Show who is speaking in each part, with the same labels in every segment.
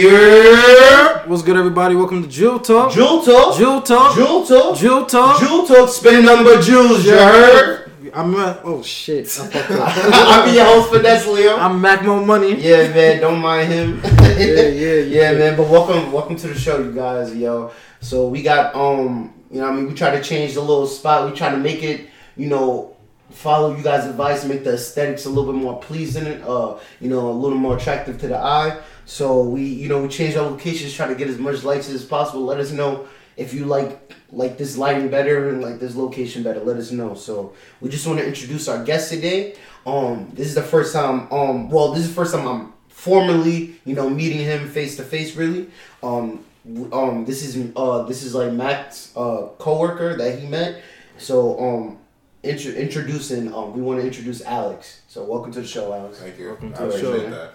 Speaker 1: Yeah.
Speaker 2: What's good, everybody? Welcome to Jewel Talk.
Speaker 1: Jewel Talk.
Speaker 2: Jewel Talk.
Speaker 1: Jewel Talk.
Speaker 2: Jewel Talk.
Speaker 1: Jewel Talk. Spending nothing but jewels, you heard?
Speaker 2: I'm a, oh shit. I fucked up.
Speaker 1: I'll be your host, for Finesse Leo.
Speaker 2: I'm Mac Mo Money.
Speaker 1: Yeah, man, don't mind him.
Speaker 2: yeah, yeah, yeah.
Speaker 1: yeah, man. But welcome, welcome to the show, you guys, yo. So we got, um, you know, I mean, we try to change the little spot. We try to make it, you know, follow you guys' advice, make the aesthetics a little bit more pleasing, uh, you know, a little more attractive to the eye. So we, you know, we changed our locations, try to get as much lights as possible. Let us know if you like like this lighting better and like this location better. Let us know. So we just want to introduce our guest today. Um, this is the first time. Um, well, this is the first time I'm formally, you know, meeting him face to face. Really. Um, um, this is uh, this is like Matt's uh coworker that he met. So um, intro- introducing um, we want to introduce Alex. So welcome to the show, Alex.
Speaker 3: Thank you.
Speaker 2: Welcome
Speaker 3: I
Speaker 2: the show,
Speaker 3: appreciate
Speaker 1: man.
Speaker 3: that.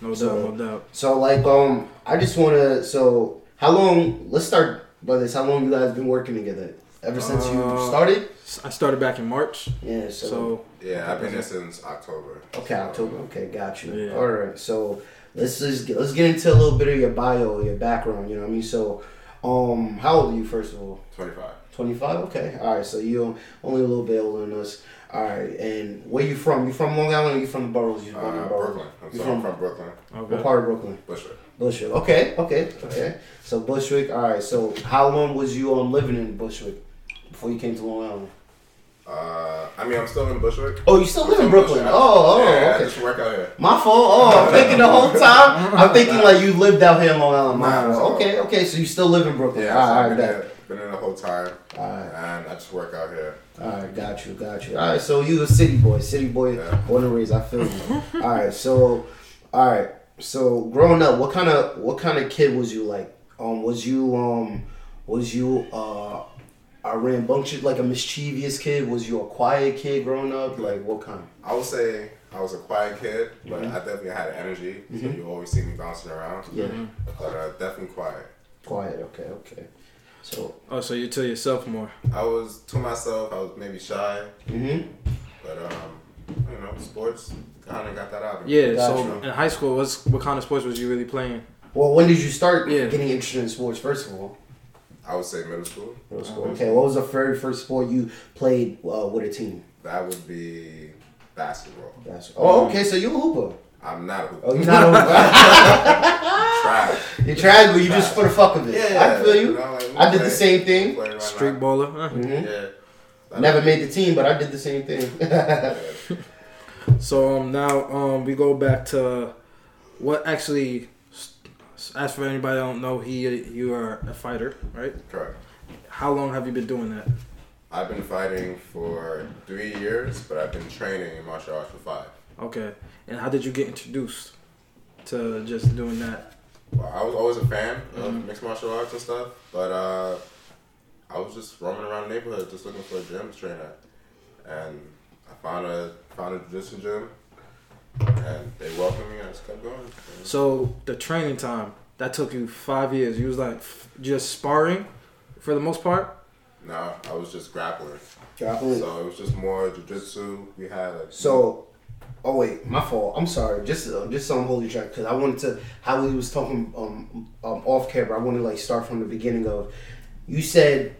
Speaker 2: No
Speaker 1: So-
Speaker 2: doubt, no doubt.
Speaker 1: So like um, I just want to. So how long? Let's start by this. How long you guys been working together? Ever since you
Speaker 2: Uh,
Speaker 1: started?
Speaker 2: I started back in March,
Speaker 1: Yeah. So,
Speaker 2: so
Speaker 3: Yeah, I've been here since October.
Speaker 1: okay, October. Okay, got you.
Speaker 2: Yeah.
Speaker 1: All right. So let's just get, let's get into a little bit of your bio, your background. You know what I mean? So, um, how old are you first of all?
Speaker 3: 25.
Speaker 1: 25 okay all right so you're only a little bit older than us all right and where you from you from long island or you from the boroughs you
Speaker 3: Uh,
Speaker 1: born in the boroughs?
Speaker 3: Brooklyn. I'm,
Speaker 1: You
Speaker 3: so
Speaker 1: from-
Speaker 3: I'm from Brooklyn.
Speaker 1: what part of brooklyn
Speaker 3: Bushwick.
Speaker 1: bushwick okay okay okay so bushwick all right so how long was you um living in bushwick before you came to long island
Speaker 3: Uh, I mean, I'm still in Bushwick.
Speaker 1: oh you still live in brooklyn
Speaker 3: Bushwick.
Speaker 1: oh oh
Speaker 3: yeah, I
Speaker 1: okay
Speaker 3: just work out here.
Speaker 1: my fault oh i'm thinking the whole time i'm thinking like you lived out here in long island my
Speaker 3: Nah,
Speaker 1: fault. okay okay so you still live in brooklyn
Speaker 3: Yeah,
Speaker 1: all
Speaker 3: so
Speaker 1: right,
Speaker 3: I've been,
Speaker 1: bet.
Speaker 3: here, been in the whole time,
Speaker 1: all right
Speaker 3: and I just work out here.
Speaker 1: All right, got you, got you. All right, so you a city boy, city boy,
Speaker 3: Yeah.
Speaker 1: born and raised. I feel you. all right, so, all right, so growing up, what kind of what kind of kid was you like? Um, was you um, was you uh, a rambunctious, like a mischievous kid? Was you a quiet kid growing up? Like what kind?
Speaker 3: I would say I was a quiet kid, but
Speaker 1: Mhm.
Speaker 3: I definitely had energy. So
Speaker 1: Mhm.
Speaker 3: you always see me bouncing around.
Speaker 1: Yeah.
Speaker 3: But uh, definitely quiet.
Speaker 1: quiet. Okay, okay. So,
Speaker 2: Oh, so you tell yourself more.
Speaker 3: I was to myself. I was maybe shy,
Speaker 1: hmm
Speaker 3: but um, you know, sports kind of got that out of me.
Speaker 2: Yeah.
Speaker 1: Gotcha.
Speaker 2: So in high school, what's what kind of sports was you really playing?
Speaker 1: well, when did you start
Speaker 2: Yeah.
Speaker 1: getting interested in sports? First of all,
Speaker 3: I would say middle school.
Speaker 1: middle school.
Speaker 2: Uh-huh.
Speaker 1: Okay, what was the very first sport you played uh, with a team?
Speaker 3: That would be basketball.
Speaker 1: That's, oh, okay. So you a hooper?
Speaker 3: I'm not a hooper.
Speaker 1: Oh, you're not a hooper.
Speaker 3: Trash.
Speaker 1: You tried, but you just for the fuck of it. Yeah, I feel you.
Speaker 3: know, like,
Speaker 1: I did the same thing.
Speaker 3: right
Speaker 2: Street
Speaker 3: now.
Speaker 2: baller. Huh?
Speaker 1: hmm
Speaker 3: Yeah.
Speaker 1: Never made the team, but I did the same thing.
Speaker 3: Yeah.
Speaker 2: So um, now um, we go back to what actually. As for anybody that don't know, he you are a fighter, right?
Speaker 3: Correct.
Speaker 2: How long have you been doing that?
Speaker 3: I've been fighting for three years, but I've been training in martial arts for five.
Speaker 2: Okay. And how did you get introduced to just doing that?
Speaker 3: Well, I was always a fan of
Speaker 2: Mhm.
Speaker 3: mixed martial arts and stuff, but uh, I was just roaming around the neighborhood just looking for a gym to train at, and I found a found a jiu-jitsu gym, and they welcomed me. and I just kept going.
Speaker 2: So the training time that took you five years. You was like f- just sparring for the most part.
Speaker 3: No, I was just grappling.
Speaker 1: Grappling.
Speaker 3: So it was just more jiu-jitsu. We had like
Speaker 1: So, oh wait, my fault. I'm sorry. Just uh, just so I'm holding track because I wanted to how we was talking um, um off camera. I want to like start from the beginning of. You said,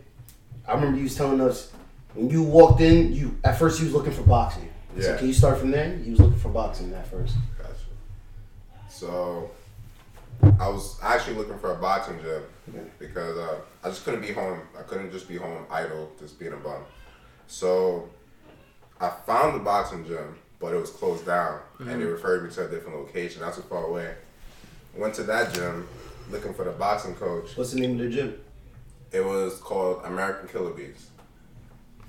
Speaker 1: I remember you was telling us when you walked in. You at first you was looking for boxing. So
Speaker 3: Yeah.
Speaker 1: can you start from there? You was looking for boxing at first.
Speaker 3: Gotcha. So I was actually looking for a boxing gym
Speaker 1: Okay.
Speaker 3: because uh, I just couldn't be home. I couldn't just be home idle, just being a bum. So I found the boxing gym, but it was closed down, and they referred me to a different location. Not too far away. Went to that gym, looking for the boxing coach.
Speaker 1: What's the name of the gym?
Speaker 3: It was called American Killer Bees.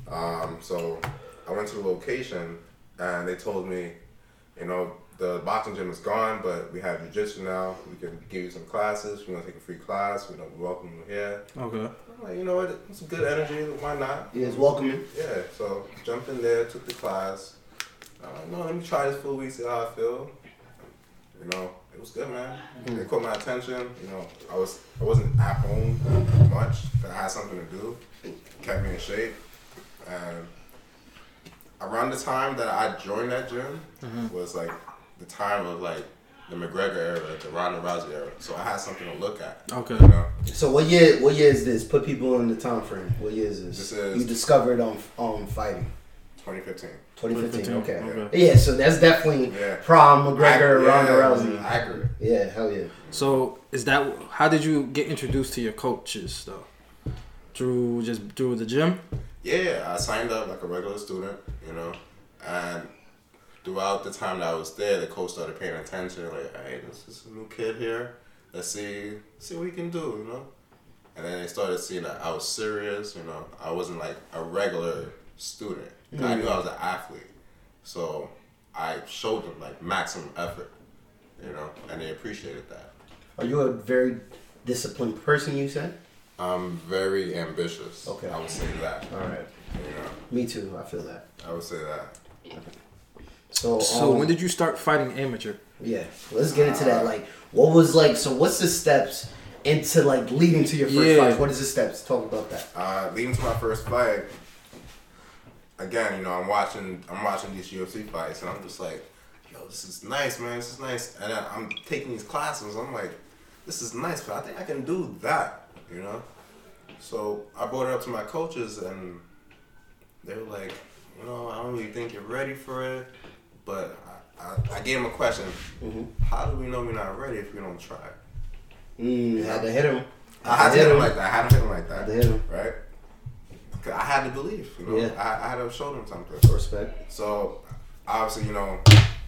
Speaker 3: Um, so I went to the location and they told me, you know, the boxing gym is gone, but we have jiu-jitsu now. We can give you some classes. We're gonna take a free class. We know we welcome you here.
Speaker 2: Okay.
Speaker 3: I'm like, you know what? It's good energy. Why not?
Speaker 1: He is welcoming.
Speaker 3: Yeah. So jumped in there, took the class. Uh, no, let me try this for a week, see how I feel. You know, it was good, man. It caught my attention. You know, I was I wasn't at home much, but I had something to do. Kept me in shape. And around the time that I joined that gym was like the time of like the McGregor era, the Ronda Rousey era. So I had something to look at.
Speaker 2: Okay.
Speaker 3: You know,
Speaker 1: So what year? What year is this? Put people in the time frame. What year is this?
Speaker 3: This is-
Speaker 1: you discovered on um fighting.
Speaker 3: 2015.
Speaker 1: 2015.
Speaker 2: 2015,
Speaker 1: Okay.
Speaker 2: okay.
Speaker 1: Yeah. So that's definitely
Speaker 3: Yeah.
Speaker 1: prom McGregor,
Speaker 3: Ac-
Speaker 1: Ronda
Speaker 3: yeah,
Speaker 1: Rousey.
Speaker 3: Accurate.
Speaker 1: Yeah. Hell yeah.
Speaker 2: So is that how did you get introduced to your coaches though? Through just through the gym?
Speaker 3: Yeah, I signed up like a regular student, you know, and throughout the time that I was there, the coach started paying attention. Like, hey, this is a new kid here. Let's see, see what he can do, you know. And then they started seeing that I was serious, you know. I wasn't like a regular student. I knew I was an athlete, so I showed them like maximum effort, you know, and they appreciated that.
Speaker 1: Are you a very disciplined person? You said.
Speaker 3: I'm very ambitious.
Speaker 1: Okay.
Speaker 3: I would say that.
Speaker 1: All right.
Speaker 3: You know,
Speaker 1: Me too. I feel that.
Speaker 3: I would say that.
Speaker 1: So.
Speaker 2: So
Speaker 1: um,
Speaker 2: when did you start fighting amateur?
Speaker 1: Yeah. Let's get into that. Like, what was like? So, what's the steps into like leading to your first
Speaker 2: Yeah.
Speaker 1: fight? What is the steps? Talk about that.
Speaker 3: Uh, leading to my first fight, again, you know, I'm watching, I'm watching these UFC fights, and I'm just like, yo, this is nice, man, this is nice. And then I'm taking these classes, I'm like, this is nice, but I think I can do that, you know. So I brought it up to my coaches, and they were like, you know, I don't really think you're ready for it, but I, I, I gave them a question: How do we know we're not ready if we don't try?
Speaker 1: Mm, Had to hit him.
Speaker 3: I had to hit him like that. I had to hit him like that.
Speaker 1: Had to hit him.
Speaker 3: Right? 'Cause I had to believe, you know.
Speaker 1: Yeah.
Speaker 3: I, I had to show them something.
Speaker 1: Respect.
Speaker 3: So, obviously, you know,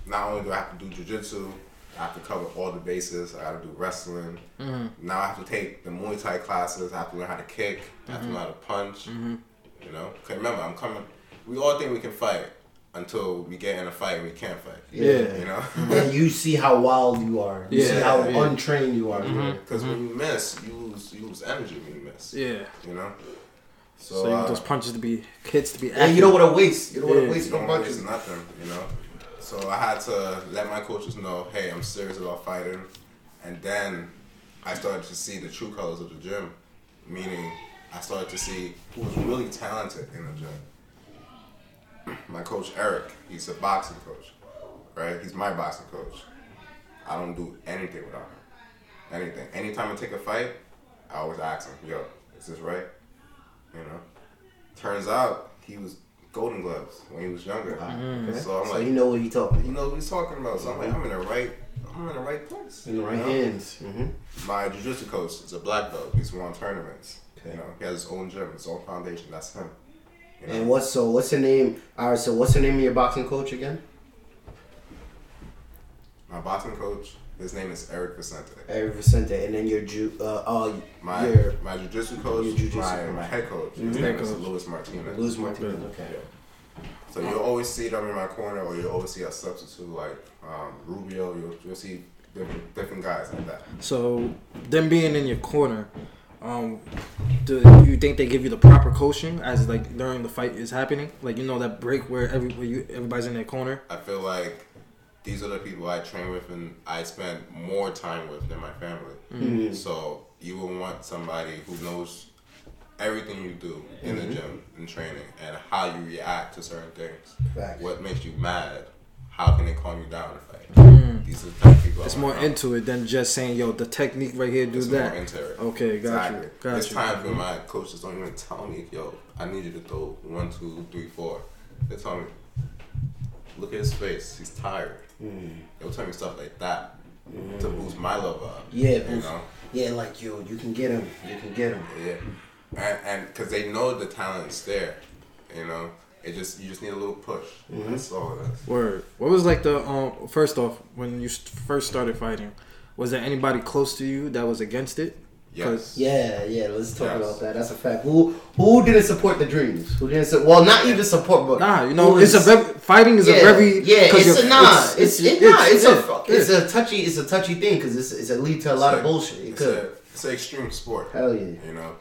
Speaker 3: not only do I have to do jujitsu, I have to cover all the bases. I got to do wrestling. Mm-hmm. Now I have to take the Muay Thai classes. I have to learn how to kick. I have to learn how to mm-hmm. punch. Mm-hmm. You know, 'Cause remember, I'm coming. We all think we can fight until we get in a fight and we can't fight.
Speaker 2: Yeah.
Speaker 3: You know.
Speaker 1: And you see how wild you are. You see
Speaker 2: Yeah,
Speaker 1: how
Speaker 2: yeah.
Speaker 1: untrained you are.
Speaker 3: Because when you miss, you lose. You lose energy when you miss.
Speaker 2: Yeah.
Speaker 3: You know. So,
Speaker 2: So, you want
Speaker 3: uh,
Speaker 2: those punches to be hits to be
Speaker 1: And you don't want to waste. You don't want
Speaker 2: Yeah.
Speaker 1: to waste no punches.
Speaker 3: nothing, you know. So I had to let my coaches know, hey, I'm serious about fighting, and then I started to see the true colors of the gym, meaning I started to see who was really talented in the gym. My coach Eric, he's a boxing coach, right? He's my boxing coach. I don't do anything without him. Anything. Anytime I take a fight, I always ask him, yo, is this right? You know. Turns out he was Golden Gloves when he was younger.
Speaker 1: Okay.
Speaker 3: So I'm
Speaker 1: So
Speaker 3: like,
Speaker 1: you know what you're talking
Speaker 3: you know what he's talking about. So I'm like, I'm in the right, I'm in the right place.
Speaker 1: In the right
Speaker 3: you know?
Speaker 1: hands. hmm
Speaker 3: My jiu-jitsu coach is a black belt. He's won tournaments.
Speaker 1: Okay.
Speaker 3: You know, he has his own gym, his own foundation. That's him. You know?
Speaker 1: And what's so? What's the name? All right. So what's the name of your boxing coach again?
Speaker 3: my boxing coach, his name is Eric Vicente.
Speaker 1: Eric Vicente. And then your ju. Uh, uh
Speaker 3: My
Speaker 1: your
Speaker 3: my jiu-jitsu coach,
Speaker 1: Your jiu-jitsu
Speaker 3: my,
Speaker 1: coach.
Speaker 3: my head coach, his
Speaker 1: Mhm.
Speaker 3: name
Speaker 2: Head
Speaker 3: is. Luis Martinez.
Speaker 1: Luis Martinez. Okay.
Speaker 3: So you'll always see them in my corner, or you'll always see a substitute like um, Rubio. You'll, you'll see different, different guys like that.
Speaker 2: So them being in your corner, um, do you think they give you the proper coaching as like during the fight is happening? Like you know that break where every where you everybody's in their corner.
Speaker 3: I feel like these are the people I train with and I spend more time with than my family.
Speaker 1: Mhm.
Speaker 3: So you will want somebody who knows everything you do in
Speaker 1: Mm-hmm.
Speaker 3: the gym and training and how you react to certain things.
Speaker 1: Facts.
Speaker 3: What makes you mad? How can they calm you down in a fight? These are the type of people
Speaker 2: It's
Speaker 3: wanna
Speaker 2: more
Speaker 3: know.
Speaker 2: into it than just saying, "Yo, the technique right here, do
Speaker 3: It's
Speaker 2: that."
Speaker 3: more into it.
Speaker 2: Okay, got
Speaker 3: exactly.
Speaker 2: you, got
Speaker 3: There's
Speaker 2: you.
Speaker 3: times when my coaches don't even tell me, yo, I need you to throw one, two, three, four. They tell me, look at his face, he's tired.
Speaker 1: Mm.
Speaker 3: They'll tell me stuff like that to boost my love up.
Speaker 1: Yeah,
Speaker 3: you
Speaker 1: boost-
Speaker 3: know,
Speaker 1: Yeah, like yo, you can get him. You can get him.
Speaker 3: yeah, and and because they know the talent's there, you know, it just you just need a little push.
Speaker 1: Mm-hmm.
Speaker 3: That's all it is.
Speaker 2: Word. What was like the um first off when you first started fighting? Was there anybody close to you that was against it?
Speaker 3: Yes.
Speaker 1: Yeah, yeah. Let's talk
Speaker 3: Yes.
Speaker 1: about that. That's a fact. Who who didn't support the dreams? Who didn't? Su- well, not even support, but
Speaker 2: Nah, you know
Speaker 1: who
Speaker 2: it's a very, fighting is
Speaker 1: yeah,
Speaker 2: a very
Speaker 1: yeah.
Speaker 2: 'cause
Speaker 1: It's a
Speaker 2: you're-
Speaker 1: nah. It's it, nah. It's a
Speaker 2: yeah,
Speaker 1: fuck-
Speaker 2: yeah.
Speaker 1: it's a touchy. It's a touchy thing because it's it's a lead to a lot of
Speaker 3: It's
Speaker 1: bullshit. It
Speaker 3: It's
Speaker 1: could.
Speaker 3: a it's an extreme sport.
Speaker 1: Hell yeah.
Speaker 3: You know,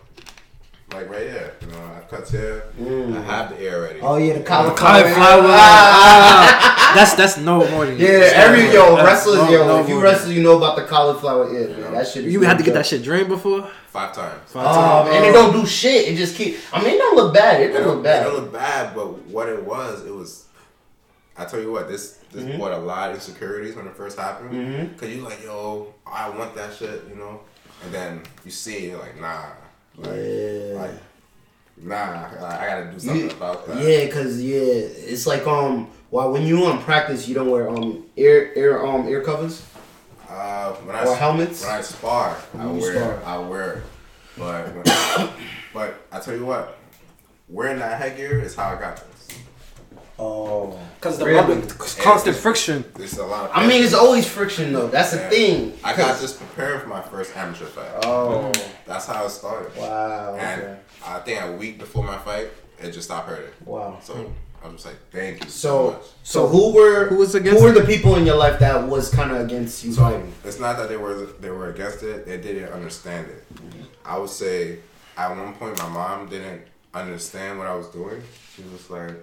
Speaker 3: like right here. You know, I've cut here. I have the air ready.
Speaker 1: Mm. Oh yeah, the cauliflower.
Speaker 2: Cauliflower. Ah, that's that's no more than
Speaker 1: Yeah, every yo
Speaker 2: more-
Speaker 1: wrestlers,
Speaker 2: no-
Speaker 1: yo.
Speaker 2: no
Speaker 1: if you wrestle, you know about the cauliflower ear. Man. That shit.
Speaker 2: than-
Speaker 1: Is
Speaker 2: you had to get that shit drained before.
Speaker 3: Five times.
Speaker 1: Um, and it don't do shit. It just keep. I mean, it don't look bad. It
Speaker 3: It
Speaker 1: don't
Speaker 3: don't,
Speaker 1: look bad.
Speaker 3: it don't look bad, but what it was, it was. I tell you what, this this
Speaker 1: Mhm.
Speaker 3: brought a lot of insecurities when it first happened.
Speaker 1: Mhm.
Speaker 3: Cause you like, yo, I want that shit, you know. And then you see, it, you're like, nah, like,
Speaker 1: Yeah.
Speaker 3: like, nah, I I gotta do something
Speaker 1: You-
Speaker 3: about that.
Speaker 1: Yeah, cause yeah, it's like um, while when you on practice, you don't wear um ear ear um ear covers
Speaker 3: Uh, when I
Speaker 1: or helmets.
Speaker 3: when I spar, I
Speaker 1: When you
Speaker 3: wear
Speaker 1: spar.
Speaker 3: I wear. But when, but I tell you what, wearing that headgear is how I got this.
Speaker 1: Oh,
Speaker 2: Because the
Speaker 1: Really?
Speaker 2: rubbing, constant friction.
Speaker 3: There's a lot of.
Speaker 1: I mean, it's always friction though. That's the
Speaker 3: Yeah.
Speaker 1: thing.
Speaker 3: I got this preparing for my first amateur fight.
Speaker 1: Oh,
Speaker 3: That's how it started.
Speaker 1: wow.
Speaker 3: And
Speaker 1: Okay.
Speaker 3: I think a week before my fight, it just stopped hurting.
Speaker 1: Wow.
Speaker 3: So I'm just like, thank you so,
Speaker 1: So,
Speaker 3: much.
Speaker 1: so who were
Speaker 2: Who was against
Speaker 1: who were
Speaker 2: it?
Speaker 1: the people in your life that was kind of against you
Speaker 3: So
Speaker 1: fighting?
Speaker 3: it's not that they were they were against it; they didn't understand it. Mm-hmm. I would say at one point my mom didn't understand what I was doing. She was like,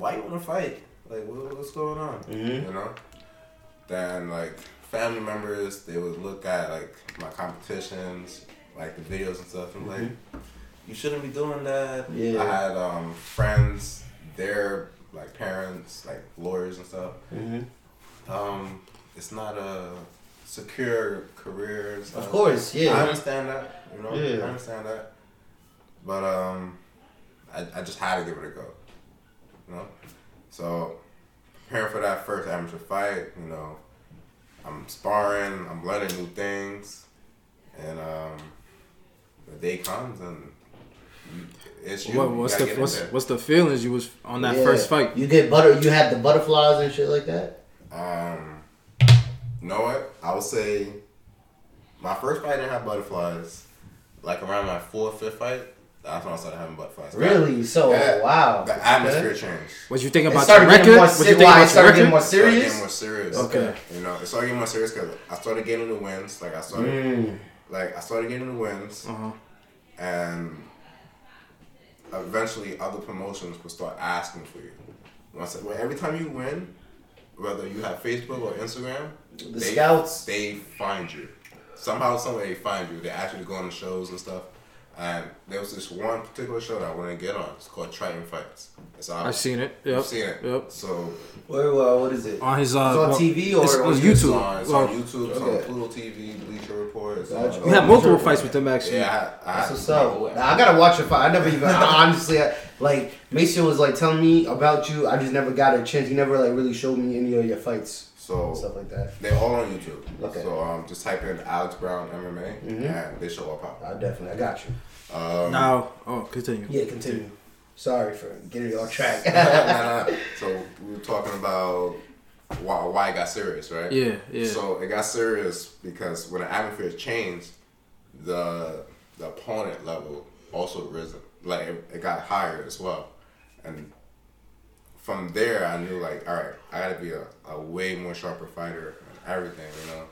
Speaker 3: "Why you want to fight? Like, what, what's going on?"
Speaker 1: Mhm.
Speaker 3: You know. Then like family members, they would look at like my competitions, like the videos and stuff, and like, "You shouldn't be doing that."
Speaker 1: Yeah.
Speaker 3: I had um, friends, their like parents, like lawyers and stuff.
Speaker 1: Mm-hmm.
Speaker 3: Um, it's not a secure career. and stuff.
Speaker 1: Of course, yeah.
Speaker 3: I understand that. You know,
Speaker 1: Yeah.
Speaker 3: I understand that. But um, I, I just had to give it a go. You know, so preparing for that first amateur fight, you know, I'm sparring, I'm learning new things, and um, the day comes and it's you.
Speaker 2: What,
Speaker 3: you
Speaker 2: the what's, what's the feelings you was on that
Speaker 1: Yeah.
Speaker 2: first fight?
Speaker 1: You get butter. You had the butterflies and shit like that.
Speaker 3: Um, you know what? I would say my first fight didn't have butterflies. Like around my fourth, fifth fight, that's when I started having butterflies.
Speaker 1: Really? So
Speaker 3: Yeah.
Speaker 1: wow.
Speaker 3: The
Speaker 1: Okay.
Speaker 3: atmosphere changed.
Speaker 2: What you think about
Speaker 1: started
Speaker 2: your
Speaker 1: getting
Speaker 2: record?
Speaker 1: more
Speaker 2: What you think
Speaker 1: why it
Speaker 2: about your
Speaker 1: started getting
Speaker 2: record?
Speaker 1: more
Speaker 3: Started
Speaker 1: serious.
Speaker 3: getting more serious.
Speaker 2: Okay.
Speaker 3: You know, it started getting more serious because I started getting the wins. Like I started,
Speaker 1: Mm.
Speaker 3: like I started getting the wins,
Speaker 2: Uh-huh.
Speaker 3: and eventually other promotions will start asking for you. Once, well, every time you win, whether you have Facebook or Instagram,
Speaker 1: The scouts.
Speaker 3: they find you. Somehow, some way they find you. They actually go on the shows and stuff. And there was this one particular show that I want to get on. It's called Triton Fights. It's on.
Speaker 2: I've seen it.
Speaker 3: You've seen it.
Speaker 2: Yep.
Speaker 3: So
Speaker 1: Where? Uh, what is it?
Speaker 2: On his
Speaker 1: It's
Speaker 2: uh,
Speaker 1: on
Speaker 2: well,
Speaker 1: TV or
Speaker 2: it's,
Speaker 1: on
Speaker 2: it's
Speaker 3: it's
Speaker 2: YouTube.
Speaker 3: on, it's
Speaker 2: Well,
Speaker 3: on YouTube. It's
Speaker 1: okay.
Speaker 3: on Pluto TV, Bleacher Report. It's
Speaker 1: Gotcha.
Speaker 3: on,
Speaker 2: You had multiple
Speaker 1: sure.
Speaker 2: fights with them actually.
Speaker 3: Yeah, I, I,
Speaker 1: That's what's up. Now, I gotta watch a fight. I never even honestly I, like Mason was like telling me about you. I just never got a chance. He never like really showed me any of your fights
Speaker 3: So
Speaker 1: stuff like that.
Speaker 3: they're all on YouTube.
Speaker 1: Okay.
Speaker 3: So um, just type in Alex Brown MMA
Speaker 1: Mhm.
Speaker 3: and they show up.
Speaker 1: I definitely, I got you.
Speaker 3: Um,
Speaker 2: Now, oh, continue.
Speaker 1: Yeah, continue. Sorry for getting you off track.
Speaker 3: nah, nah, nah. So we were talking about why, why it got serious, right?
Speaker 2: Yeah, yeah.
Speaker 3: So it got serious because when the atmosphere changed, the the opponent level also risen. Like it, it got higher as well, and from there I knew like, all right, I gotta be a, a way more sharper fighter and everything, you know.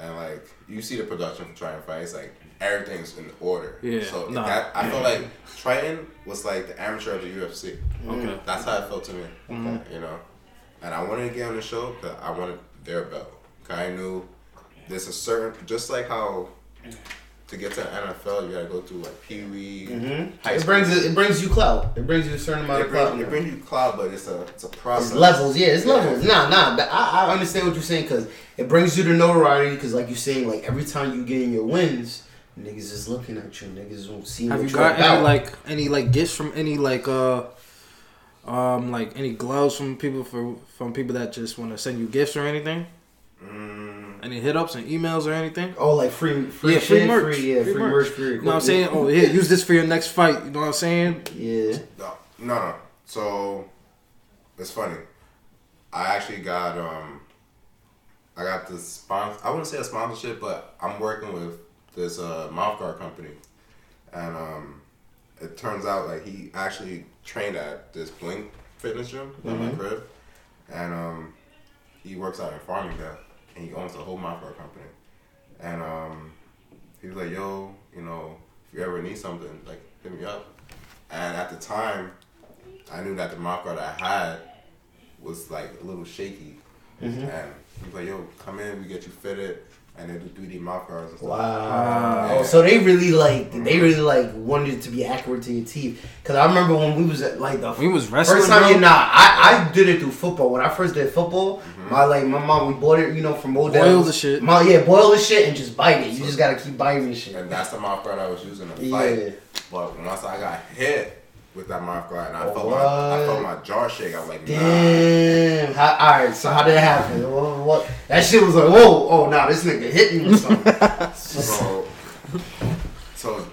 Speaker 3: And like you see the production for Triton Fights, like everything's in order.
Speaker 2: Yeah,
Speaker 3: So
Speaker 2: nah.
Speaker 3: that I feel like Triton was like the amateur of the UFC.
Speaker 2: Okay.
Speaker 3: That's how it felt to me.
Speaker 2: Mhm.
Speaker 3: You know, and I wanted to get on the show because I wanted their belt. Cause I knew there's a certain, just like how to get to the NFL, you gotta go through like Pee Wee.
Speaker 1: hmm
Speaker 3: High
Speaker 1: It brings it, it brings you clout. It brings you a certain amount
Speaker 3: It
Speaker 1: of clout.
Speaker 3: brings, it brings you cloud, but it's a it's a process.
Speaker 1: It's levels, yeah, it's
Speaker 3: Yeah.
Speaker 1: levels. Nah, nah, but I, I understand what you're saying because it brings you to notoriety. Because like you're saying, like every time you get in your wins, niggas is looking at you. Niggas won't see
Speaker 2: Have
Speaker 1: what
Speaker 2: you
Speaker 1: you're
Speaker 2: got
Speaker 1: about.
Speaker 2: any like any like gifts from any like uh um like any gloves from people for from people that just want to send you gifts or anything?
Speaker 3: Mm,
Speaker 2: Any hit ups and emails or anything?
Speaker 1: oh, like free, free
Speaker 2: Yeah, free
Speaker 1: shit,
Speaker 2: merch.
Speaker 1: free, yeah,
Speaker 2: Free
Speaker 1: free,
Speaker 2: merch.
Speaker 1: merch, free.
Speaker 2: You know what I'm saying? Oh, here, use this for your next fight. You know what I'm saying?
Speaker 1: Yeah.
Speaker 3: no, no, no. So it's funny. I actually got um, I got this sponsor. I wouldn't say a sponsorship, but I'm working with this uh mouth guard company, and um, it turns out like he actually trained at this Blink fitness gym at my
Speaker 1: Mhm.
Speaker 3: crib, and um, he works out in Farmingdale, and he owns a whole guard company, and um, he was like, "Yo, you know, if you ever need something, like hit me up," and at the time, I knew that the guard I had was like a little shaky,
Speaker 1: Mhm.
Speaker 3: and he was like, "Yo, come in, we get you fitted." And they do 3D mouth guards and stuff.
Speaker 1: Wow.
Speaker 3: Yeah.
Speaker 1: So they really like they really like wanted it to be accurate to your teeth. Cause I remember when we was at like the
Speaker 2: We was wrestling,
Speaker 1: first time you nah, I, I did it through football. When I first did football,
Speaker 3: Mm-hmm.
Speaker 1: my like my mom we bought it, you know, from Odell.
Speaker 2: Boil the shit.
Speaker 1: My, yeah, boil the shit and just bite it. You just gotta keep biting the shit.
Speaker 3: And that's the mouth guard I was using to
Speaker 1: Yeah.
Speaker 3: fight. But once I got hit with that mouth guard and I
Speaker 1: Oh,
Speaker 3: felt my I felt my jaw shake, I was like, nah.
Speaker 1: Damn. How, all right. So how did it happen? What, what- That shit was like, whoa, oh, nah, this nigga hit me with something.
Speaker 3: So, so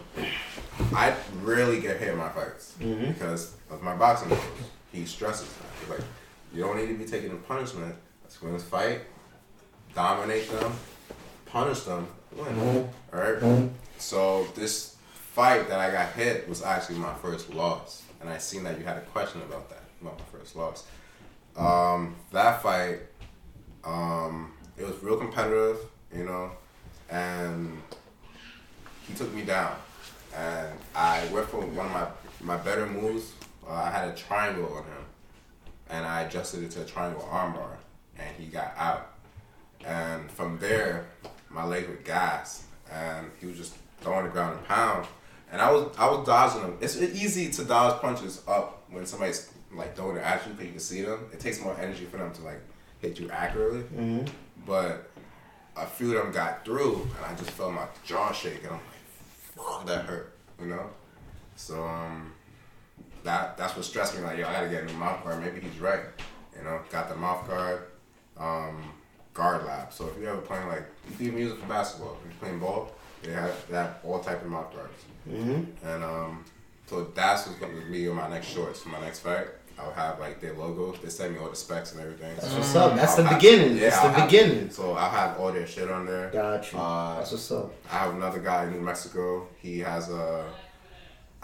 Speaker 3: I really get hit in my fights
Speaker 1: Mhm.
Speaker 3: because of my boxing coach. He stresses that. He's like, you don't need to be taking the punishment. Let's go in this fight, dominate them, punish them, win. All right. So this fight that I got hit was actually my first loss, and I seen that you had a question about that about my first loss. Um, that fight, um, it was real competitive, you know, and he took me down, and I went for one of my my better moves. Uh, I had a triangle on him, and I adjusted it to a triangle armbar, and he got out. And from there, my leg would gas, and he was just throwing the ground and pound. And I was I was dodging them. It's easy to dodge punches up when somebody's like throwing it at you because you can see them. It takes more energy for them to like hit you accurately.
Speaker 1: Mhm.
Speaker 3: But a few of them got through, and I just felt my jaw shake, and I'm like, "Fuck, that hurt," you know. So um, that that's what stressed me. Like, yo, I gotta get a new mouth guard. Maybe he's right, you know. Got the mouth guard, um, GuardLab. So if you ever playing like, if you music for basketball, if you're playing ball, they have they have all type of mouth guards.
Speaker 1: Mm-hmm.
Speaker 3: And um, so that's what's gonna be on my next shorts for my next fight. I'll have like their logos. They send me all the specs and everything.
Speaker 1: That's
Speaker 3: So
Speaker 1: what's up. That's
Speaker 3: I'll
Speaker 1: the
Speaker 3: have-
Speaker 1: beginning.
Speaker 3: yeah,
Speaker 1: That's
Speaker 3: I'll
Speaker 1: the
Speaker 3: have-
Speaker 1: beginning.
Speaker 3: So I'll have all their shit on there.
Speaker 1: Gotcha.
Speaker 3: Uh,
Speaker 1: That's what's up.
Speaker 3: I have another guy in New Mexico. He has a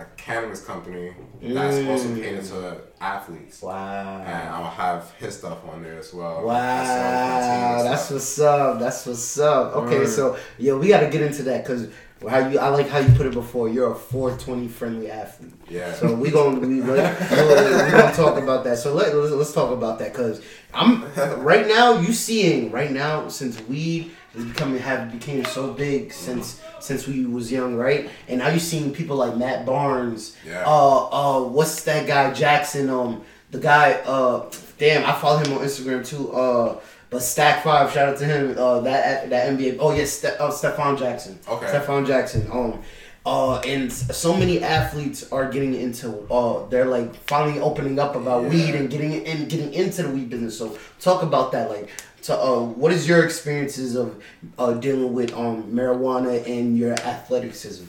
Speaker 3: a cannabis company that's
Speaker 1: Mm.
Speaker 3: also catered to athletes.
Speaker 1: Wow.
Speaker 3: And I'll have his stuff on there as well.
Speaker 1: Wow,
Speaker 3: That sells protein and
Speaker 1: that's
Speaker 3: stuff.
Speaker 1: what's up. That's what's up. Okay,
Speaker 2: Word.
Speaker 1: so yeah, we got to get into that because how you I like how you put it before. You're a 420 friendly athlete.
Speaker 3: Yeah.
Speaker 1: So we gonna we, we gonna talk about that. So let, let's, let's talk about that because I'm right now. You seeing right now since weed is becoming have became so big since since we was young, right? And now you seeing people like Matt Barnes.
Speaker 3: Yeah.
Speaker 1: Uh, uh, what's that guy Jackson? Um, the guy. Uh, damn, I follow him on Instagram too. Uh. But Stack Five, shout out to him. Uh, that that NBA. Oh yes, Ste- uh, Stephen Jackson.
Speaker 3: Okay.
Speaker 1: Stephen Jackson. Um, uh, and so many athletes are getting into. Uh, they're like finally opening up about
Speaker 3: Yeah.
Speaker 1: weed and getting and getting into the weed business. So talk about that. Like, to, uh, what is your experiences of uh, dealing with um marijuana and your athleticism?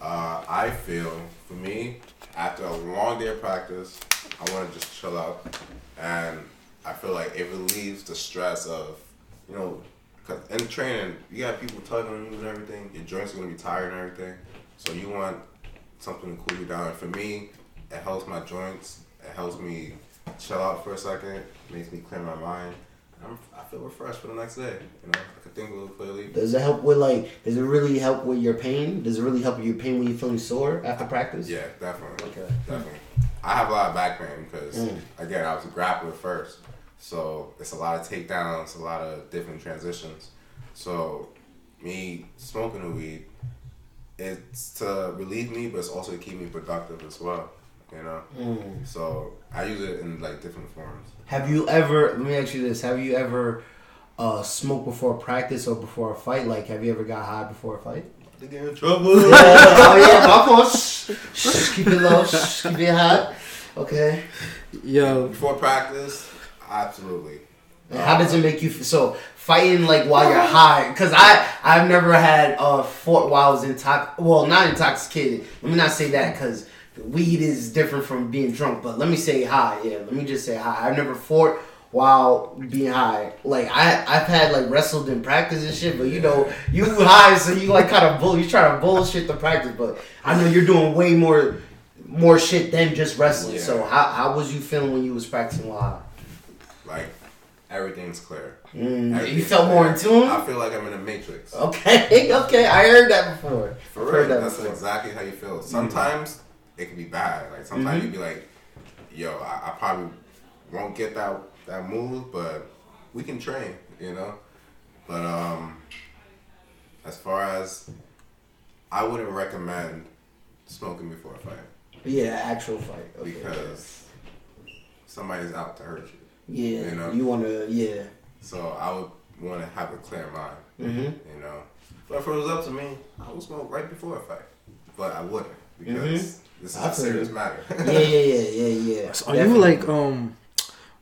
Speaker 3: Uh, I feel for me, after a long day of practice, I want to just chill out, and I feel like it relieves the stress of, you know, cause in training you got people tugging on you and everything. Your joints are gonna be tired and everything, so you want something to cool you down. And for me, it helps my joints. It helps me chill out for a second. Makes me clear my mind. I'm, I feel refreshed for the next day. You know, I can think a little clearly.
Speaker 1: Does it help with like? Does it really help with your pain? Does it really help with your pain when you're feeling sore after practice?
Speaker 3: Yeah, definitely.
Speaker 1: Okay.
Speaker 3: Definitely. I have a lot of back pain because,
Speaker 1: Mm.
Speaker 3: again, I was a grappler first. So it's a lot of takedowns, a lot of different transitions. So me smoking the weed, it's to relieve me, but it's also to keep me productive as well. You know?
Speaker 1: Mm.
Speaker 3: So I use it in like different forms.
Speaker 1: Have you ever? Let me ask you this: Have you ever uh, smoked before practice or before a fight? Like, have you ever got high before a fight?
Speaker 3: To get in trouble.
Speaker 1: oh yeah, my fault. Shh, shh, keep it low. Shh, keep it hot. Okay.
Speaker 2: Yo,
Speaker 3: Before practice, absolutely.
Speaker 1: And how does it make you feel? So fighting like while you're high? Because I I've never had uh fought while I was intox. Well, not intoxicated. Let me not say that because weed is different from being drunk. But let me say high. Yeah, let me just say high. I've never fought while being high. Like I I've had like wrestled in practice and shit. But you know you high, so you like kind of bull. You try to bullshit the practice. But I know you're doing way more more shit than just wrestling.
Speaker 3: Yeah.
Speaker 1: So how how was you feeling when you was practicing while high?
Speaker 3: Like, everything's clear.
Speaker 1: Mm, you felt more in tune.
Speaker 3: I feel like I'm in a matrix.
Speaker 1: Okay, okay, I heard that before.
Speaker 3: For
Speaker 1: I've
Speaker 3: real,
Speaker 1: that
Speaker 3: that's
Speaker 1: before.
Speaker 3: exactly how you feel. Sometimes it can be bad. Like sometimes
Speaker 1: Mhm.
Speaker 3: you be like, "Yo, I, I probably won't get that that move, but we can train," you know. But um, as far as I wouldn't recommend smoking before a fight
Speaker 1: Yeah, actual fight. Okay.
Speaker 3: because somebody's out to hurt you.
Speaker 1: yeah,
Speaker 3: you know.
Speaker 1: you wanna yeah.
Speaker 3: So I would want to have a clear mind,
Speaker 1: Mm-hmm.
Speaker 3: you know. But if it was up to me, I would smoke right before a fight, but I wouldn't because
Speaker 1: Mhm.
Speaker 3: This is
Speaker 1: I
Speaker 3: a
Speaker 1: feel
Speaker 3: serious
Speaker 1: you.
Speaker 3: matter.
Speaker 1: Yeah, yeah, yeah, yeah, yeah.
Speaker 2: So are you like um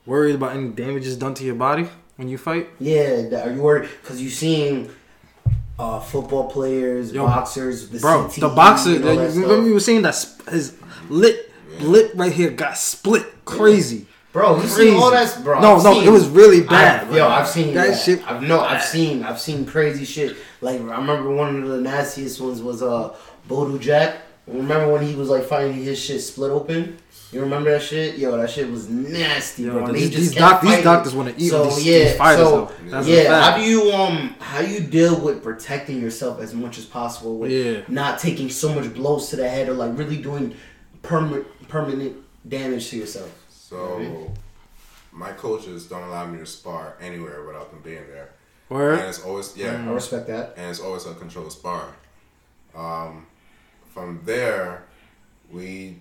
Speaker 2: worried about any damages done to your body when you fight?
Speaker 1: Yeah, that- are you worried? Because you seeing uh, football players,
Speaker 2: Yo,
Speaker 1: boxers, the
Speaker 2: Bro,
Speaker 1: CTE,
Speaker 2: the boxer,
Speaker 1: and all
Speaker 2: you
Speaker 1: that
Speaker 2: remember you were saying that his lip,
Speaker 3: Yeah.
Speaker 2: lip right here got split crazy.
Speaker 1: Bro, you
Speaker 2: Crazy.
Speaker 1: see all that, bro?
Speaker 2: No,
Speaker 1: I've
Speaker 2: no,
Speaker 1: seen-
Speaker 2: it was really bad.
Speaker 1: I, yo, I've seen
Speaker 2: That
Speaker 1: that,
Speaker 2: shit
Speaker 1: I've no, I've seen, I've seen crazy shit. Like I remember one of the nastiest ones was uh, Bodo Jack. Remember when he was like fighting his shit split open? You remember that shit? Yo, that shit was nasty,
Speaker 2: Yo,
Speaker 1: bro. And
Speaker 2: these- these doc- these doctors wanna eat
Speaker 1: So
Speaker 2: these-
Speaker 1: yeah,
Speaker 2: these fighters,
Speaker 1: so.
Speaker 2: That's
Speaker 1: yeah. How do you um, how you deal with protecting yourself as much as possible with
Speaker 2: Yeah.
Speaker 1: not taking so much blows to the head or like really doing permanent permanent damage to yourself?
Speaker 3: So my coaches don't allow me to spar anywhere without them being there, and it's always yeah,
Speaker 1: I respect that.
Speaker 3: and it's always a controlled spar. Um, from there, we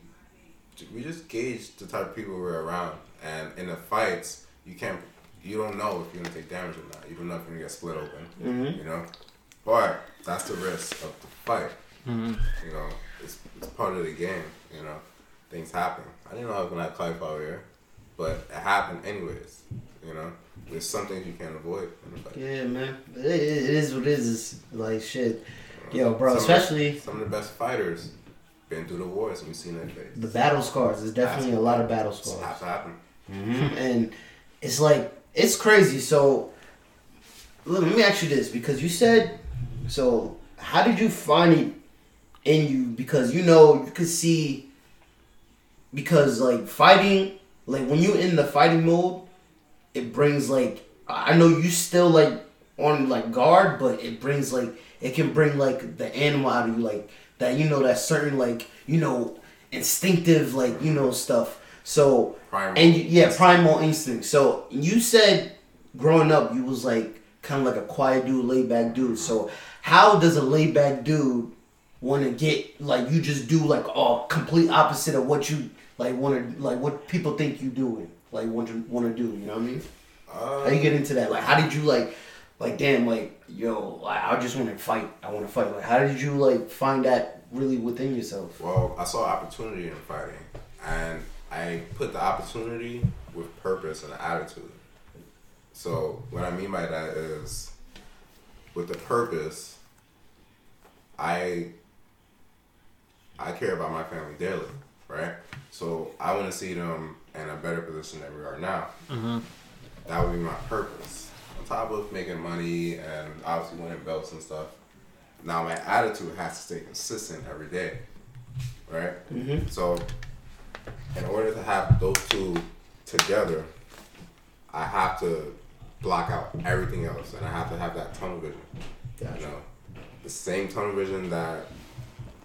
Speaker 3: we just gauge the type of people we're around, and in the fights, you can't you don't know if you're gonna take damage or not. You don't know if you're gonna get split open.
Speaker 1: Mhm.
Speaker 3: You know, but that's the risk of the fight.
Speaker 2: Mhm.
Speaker 3: You know, it's, it's part of the game. You know, things happen. I didn't know I was gonna have cauliflower here, but it happened anyways. You know, there's some things you can't avoid in a fight.
Speaker 1: Yeah, man. It, it it is what it is. It's like shit. Yo, bro,
Speaker 3: Some of the-
Speaker 1: especially
Speaker 3: some of the best fighters been through the wars and we've seen that face.
Speaker 1: the battle scars. There's definitely a lot of battle
Speaker 3: It's
Speaker 1: scars.
Speaker 3: has to happen.
Speaker 1: hmm And it's like it's crazy. So let let me ask you this because you said so. How did you find it in you? Because you know you could see. Because like fighting, like when you're in the fighting mode, it brings like I know you still like on like guard, but it brings like it can bring like the animal out of you, like that you know that certain like you know instinctive like you know stuff. So
Speaker 3: Primal
Speaker 1: and you, yeah, primal instinct. So you said growing up you was like kind of like a quiet dude, laid back dude. So how does a laid back dude want to get like you just do like all complete opposite of what you like want to like what people think you doing like want to want to do? You know what I mean?
Speaker 3: Uh,
Speaker 1: How you get into that? Like, how did you like, like, damn, like, yo, like, I just want to fight. I want to fight. Like, how did you like find that really within yourself?
Speaker 3: well, I saw opportunity in fighting, and I put the opportunity with purpose and attitude. So what I mean by that is, with the purpose, I I care about my family daily, right? So I want to see them in a better position than we are now. Mm-hmm. That would be my purpose. Top of making money and obviously winning belts and stuff. Now my attitude has to stay consistent every day, right?
Speaker 1: Mm-hmm.
Speaker 3: So, in order to have those two together, I have to block out everything else, and I have to have that tunnel vision. You know, the same tunnel vision that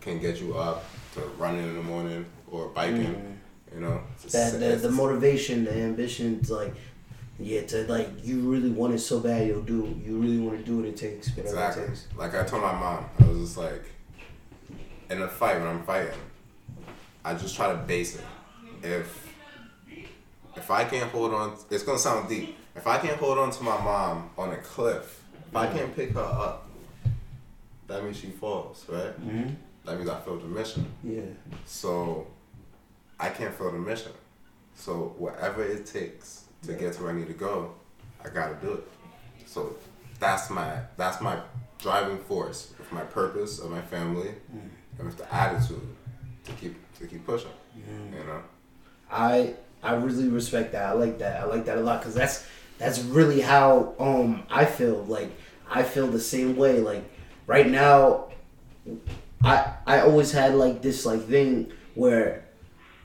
Speaker 3: can get you up to running in the morning or biking. You know,
Speaker 1: That the, the
Speaker 3: the-
Speaker 1: motivation, the ambition, to like, yeah, to like, you really want it so bad, you'll do. You really want to do what it takes. Whatever
Speaker 3: Exactly.
Speaker 1: it takes.
Speaker 3: Like I told my mom, I was just like, in a fight when I'm fighting, I just try to base it. If if I can't hold on, it's gonna sound deep. If I can't hold on to my mom on a cliff, if I can't pick her up, that means she falls, right?
Speaker 1: Mm-hmm.
Speaker 3: That means I failed the mission.
Speaker 1: Yeah.
Speaker 3: So I can't fail the mission. So whatever it takes to get to where I need to go, I gotta do it. So that's my that's my driving force with my purpose of my family and with the attitude to keep to keep pushing. You know?
Speaker 1: I I really respect that. I like that. I like that a lot because that's that's really how um I feel. Like I feel the same way. Like right now, I I always had like this like thing where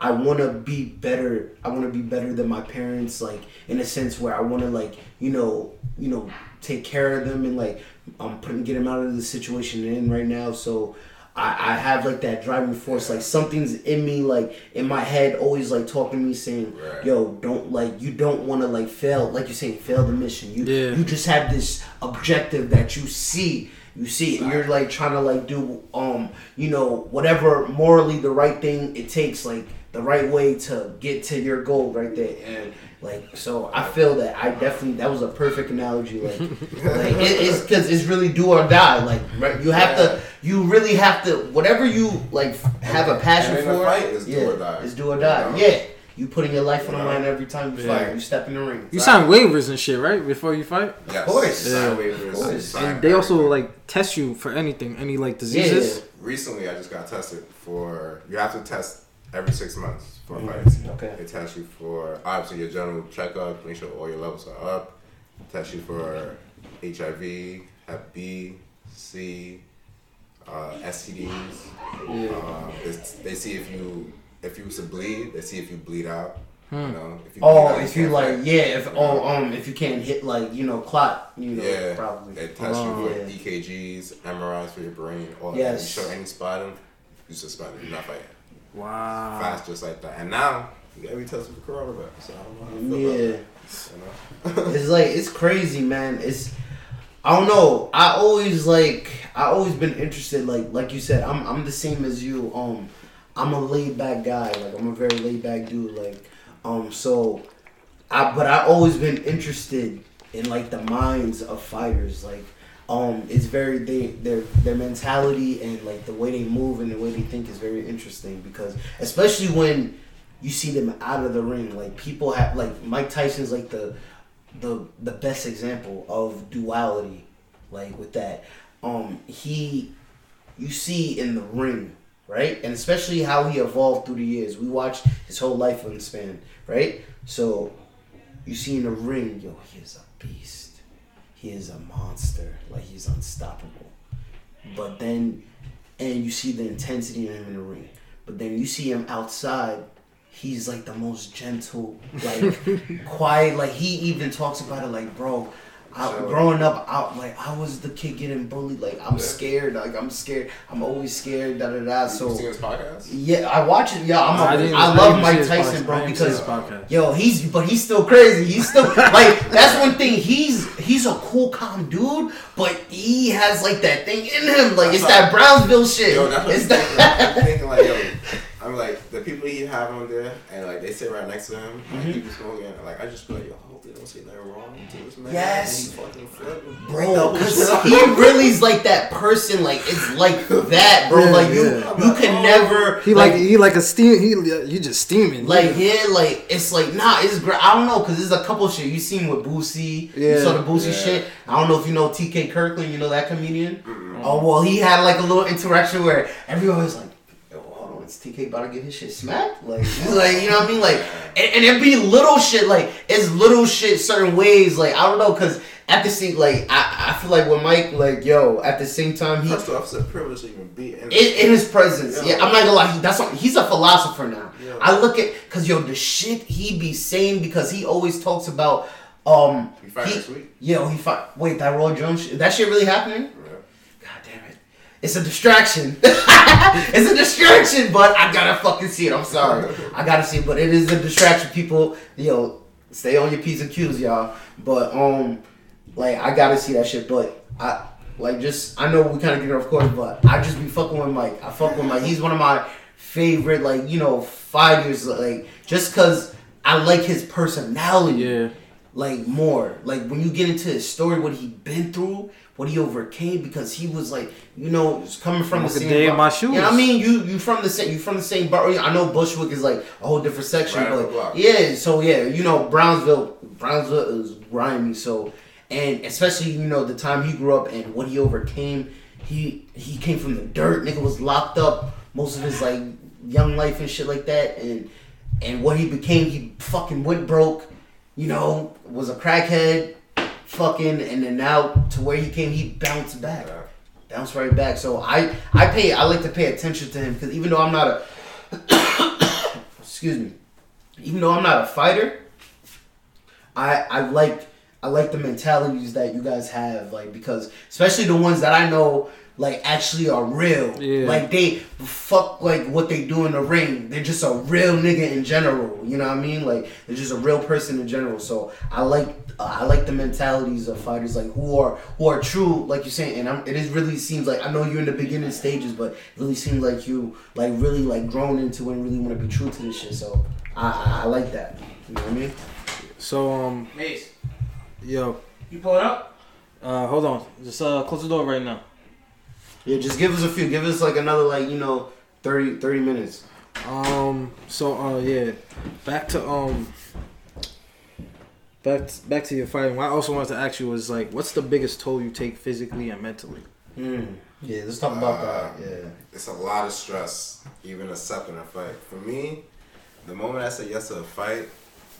Speaker 1: I want to be better. I want to be better than my parents. Like in a sense where I want to like you know you know take care of them and like um put get them out of the situation they're in right now. So I, I have like that driving force. Like something's in me, like in my head, always like talking to me, saying,
Speaker 3: Right.
Speaker 1: "Yo, don't like you don't want to like fail, like you say, fail the mission. You
Speaker 2: Yeah.
Speaker 1: you just have this objective that you see." You see, it, and you're like trying to like do, um, you know, whatever morally the right thing it takes, like the right way to get to your goal right there. And like, so I feel that I definitely that was a perfect analogy. Like, like it, it's because it's really do or die. Like, right, you have to, you really have to, whatever you like have a passion
Speaker 3: And in a
Speaker 1: for.
Speaker 3: fight, it's do
Speaker 1: yeah,
Speaker 3: or die.
Speaker 1: It's do or die.
Speaker 3: You know?
Speaker 1: Yeah, you putting your life on the line every time you
Speaker 2: Yeah.
Speaker 1: fight. You step in the ring.
Speaker 2: You sign waivers and shit, right? Before you fight,
Speaker 3: Yes.
Speaker 1: course.
Speaker 3: Sign
Speaker 2: Yeah.
Speaker 3: waivers,
Speaker 1: Of course.
Speaker 2: and they also like test you for anything, any like
Speaker 1: Yeah.
Speaker 2: diseases.
Speaker 3: recently I just got tested for you have to test every six months for
Speaker 1: Mhm.
Speaker 3: fights.
Speaker 1: Okay.
Speaker 3: They test you for obviously your general checkup, make sure all your levels are up. Test you for HIV, Hep B, C, uh, STDs.
Speaker 1: Yeah.
Speaker 3: Um, they see if you if you to bleed, they see if you bleed out. You know, if you bleed
Speaker 1: Oh,
Speaker 3: out,
Speaker 1: if you
Speaker 3: can't
Speaker 1: like,
Speaker 3: fight.
Speaker 1: yeah, if oh, um, if you can't hit like you know clot, you know,
Speaker 3: Yeah,
Speaker 1: probably.
Speaker 3: they test
Speaker 2: Oh.
Speaker 3: you for
Speaker 1: Yeah.
Speaker 3: EKGs, MRIs for your brain, all that.
Speaker 1: Yes.
Speaker 3: You show any spotting, you suspended. You're not fighting.
Speaker 2: Wow.
Speaker 3: fast just like that. And now you gotta be tested for coronavirus. So I don't know how I feel
Speaker 1: Yeah.
Speaker 3: about that. You know?
Speaker 1: it's like it's crazy, man. It's I don't know. I always like I always been interested. Like like you said, I'm I'm the same as you. Um, I'm a laid back guy. Like I'm a very laid back dude. Like um, so I but I always been interested in like the minds of fighters. Like um, it's very they their their mentality and like the way they move and the way they think is very interesting because especially when you see them out of the ring. Like people have like Mike Tyson's like the the the best example of duality like with that. Um he you see in the ring right? And especially how he evolved through the years. We watched his whole life span right? So you see in the ring yo he is a beast he is a monster like he's unstoppable. But then and you see the intensity in him in the ring. But then you see him outside he's like the most gentle like quiet like he even talks about it like bro I,
Speaker 3: Sure.
Speaker 1: growing up out like i was the kid getting bullied like i'm
Speaker 3: Yeah.
Speaker 1: scared like i'm scared i'm always scared da da da
Speaker 3: you
Speaker 1: so
Speaker 3: seen his podcast?
Speaker 1: yeah i watch it yeah i'm a,
Speaker 2: I
Speaker 1: I, I
Speaker 2: I
Speaker 1: love mike tyson
Speaker 2: podcast.
Speaker 1: Bro
Speaker 2: his
Speaker 1: because
Speaker 2: podcast.
Speaker 1: Yo, he's but he's still crazy. He's still like that's one thing. He's he's a cool, calm dude, but he has like that thing in him. Like it's that Brownsville shit.
Speaker 3: Yo, that's what
Speaker 1: it's
Speaker 3: I'm thinking.
Speaker 1: that.
Speaker 3: I'm thinking like, yo, I'm like the people he have on there, and like they sit right next to him,
Speaker 1: Mm-hmm.
Speaker 3: like people smoking, like I just feel like, yo, I hope they don't say nothing wrong to this man.
Speaker 1: Yes.
Speaker 3: and he fucking flip and
Speaker 1: Bro,
Speaker 3: whole
Speaker 1: cause
Speaker 3: shit
Speaker 1: he really's like that person. Like it's like that, bro.
Speaker 2: Yeah,
Speaker 1: like you,
Speaker 2: yeah.
Speaker 1: you can oh. never.
Speaker 2: He like, he like a steam. He you just steaming.
Speaker 1: Like yeah, like it's like nah, it's great. I don't know because there's a couple shit you seen with Boosie. You
Speaker 2: Yeah.
Speaker 1: saw the Boosie
Speaker 3: Yeah.
Speaker 1: shit. I don't know if you know T.K. Kirkland. You know that comedian. Oh well, he had like a little interaction where everyone was like, "Yo, hold on, is T.K. about to get his shit smacked?" Like, like you know what I mean? Like, and, and it be little shit. Like it's little shit certain ways. Like I don't know because at the same like I, I feel like with Mike like yo at the same time he
Speaker 3: First off, it's a privilege to even be in.
Speaker 1: in, his presence.
Speaker 3: Yeah.
Speaker 1: Yeah, I'm not gonna lie. He, that's what, he's a philosopher now.
Speaker 3: Yeah.
Speaker 1: I look at because yo the shit he be saying because he always talks about um.
Speaker 3: We fight
Speaker 1: he-
Speaker 3: next week.
Speaker 1: Yo, he fight. Wait, that Roy Jones. Shit, that shit really happening?
Speaker 3: Yeah.
Speaker 1: God damn it! It's a distraction. it's a distraction, but I gotta fucking see it. I'm sorry. I gotta see it, but it is a distraction. People, yo, stay on your p's and q's, y'all. But um, like I gotta see that shit. But I like just I know we kind of get off course, but I just be fucking with Mike. I fuck with Mike. He's one of my favorite, like you know, fighters. Like just cause I like his personality
Speaker 2: yeah.
Speaker 1: like more. Like when you get into his story, what he been through, what he overcame, because he was like, you know, just coming from
Speaker 2: Like
Speaker 1: the same.
Speaker 2: day in
Speaker 1: bar-
Speaker 2: my shoes.
Speaker 1: Yeah, I mean, you you from the same, you from the same bar. I know Bushwick is like a whole different section,
Speaker 3: Right
Speaker 1: but yeah. So yeah, you know, Brownsville, Brownsville is grimy. So and especially you know the time he grew up and what he overcame. He he came from the dirt. Nigga was locked up most of his like young life and shit like that, and and what he became, he fucking went broke. You know, was a crackhead, fucking, and then now to where he came, he bounced back, bounced right back. So I I pay I like to pay attention to him because even though I'm not a excuse me, even though I'm not a fighter, I I like I like the mentalities that you guys have, like because especially the ones that I know like actually are real.
Speaker 2: Yeah.
Speaker 1: Like they fuck like what they do in the ring. They're just a real nigga in general. You know what I mean? Like they're just a real person in general. So I like uh, I like the mentalities of fighters like who are who are true, like you're saying. And I'm, it is really seems like I know you're in the beginning stages, but it really seems like you like really like grown into and really want to be true to this shit. So I, I I like that. You know what I mean?
Speaker 2: So um,
Speaker 4: Mace,
Speaker 2: yo,
Speaker 4: you pull it up?
Speaker 2: uh, hold on, just uh, close the door right now.
Speaker 1: Yeah, just give us a few. Give us like another like you know 30, 30 minutes.
Speaker 2: Um. So, uh, yeah. Back to um. Back back to your fighting. What I also wanted to ask you was like, what's the biggest toll you take physically and mentally?
Speaker 1: Mm. Yeah, let's talk about
Speaker 3: Uh,
Speaker 1: that. Yeah.
Speaker 3: It's a lot of stress, even accepting a fight. For me, the moment I say yes to a fight,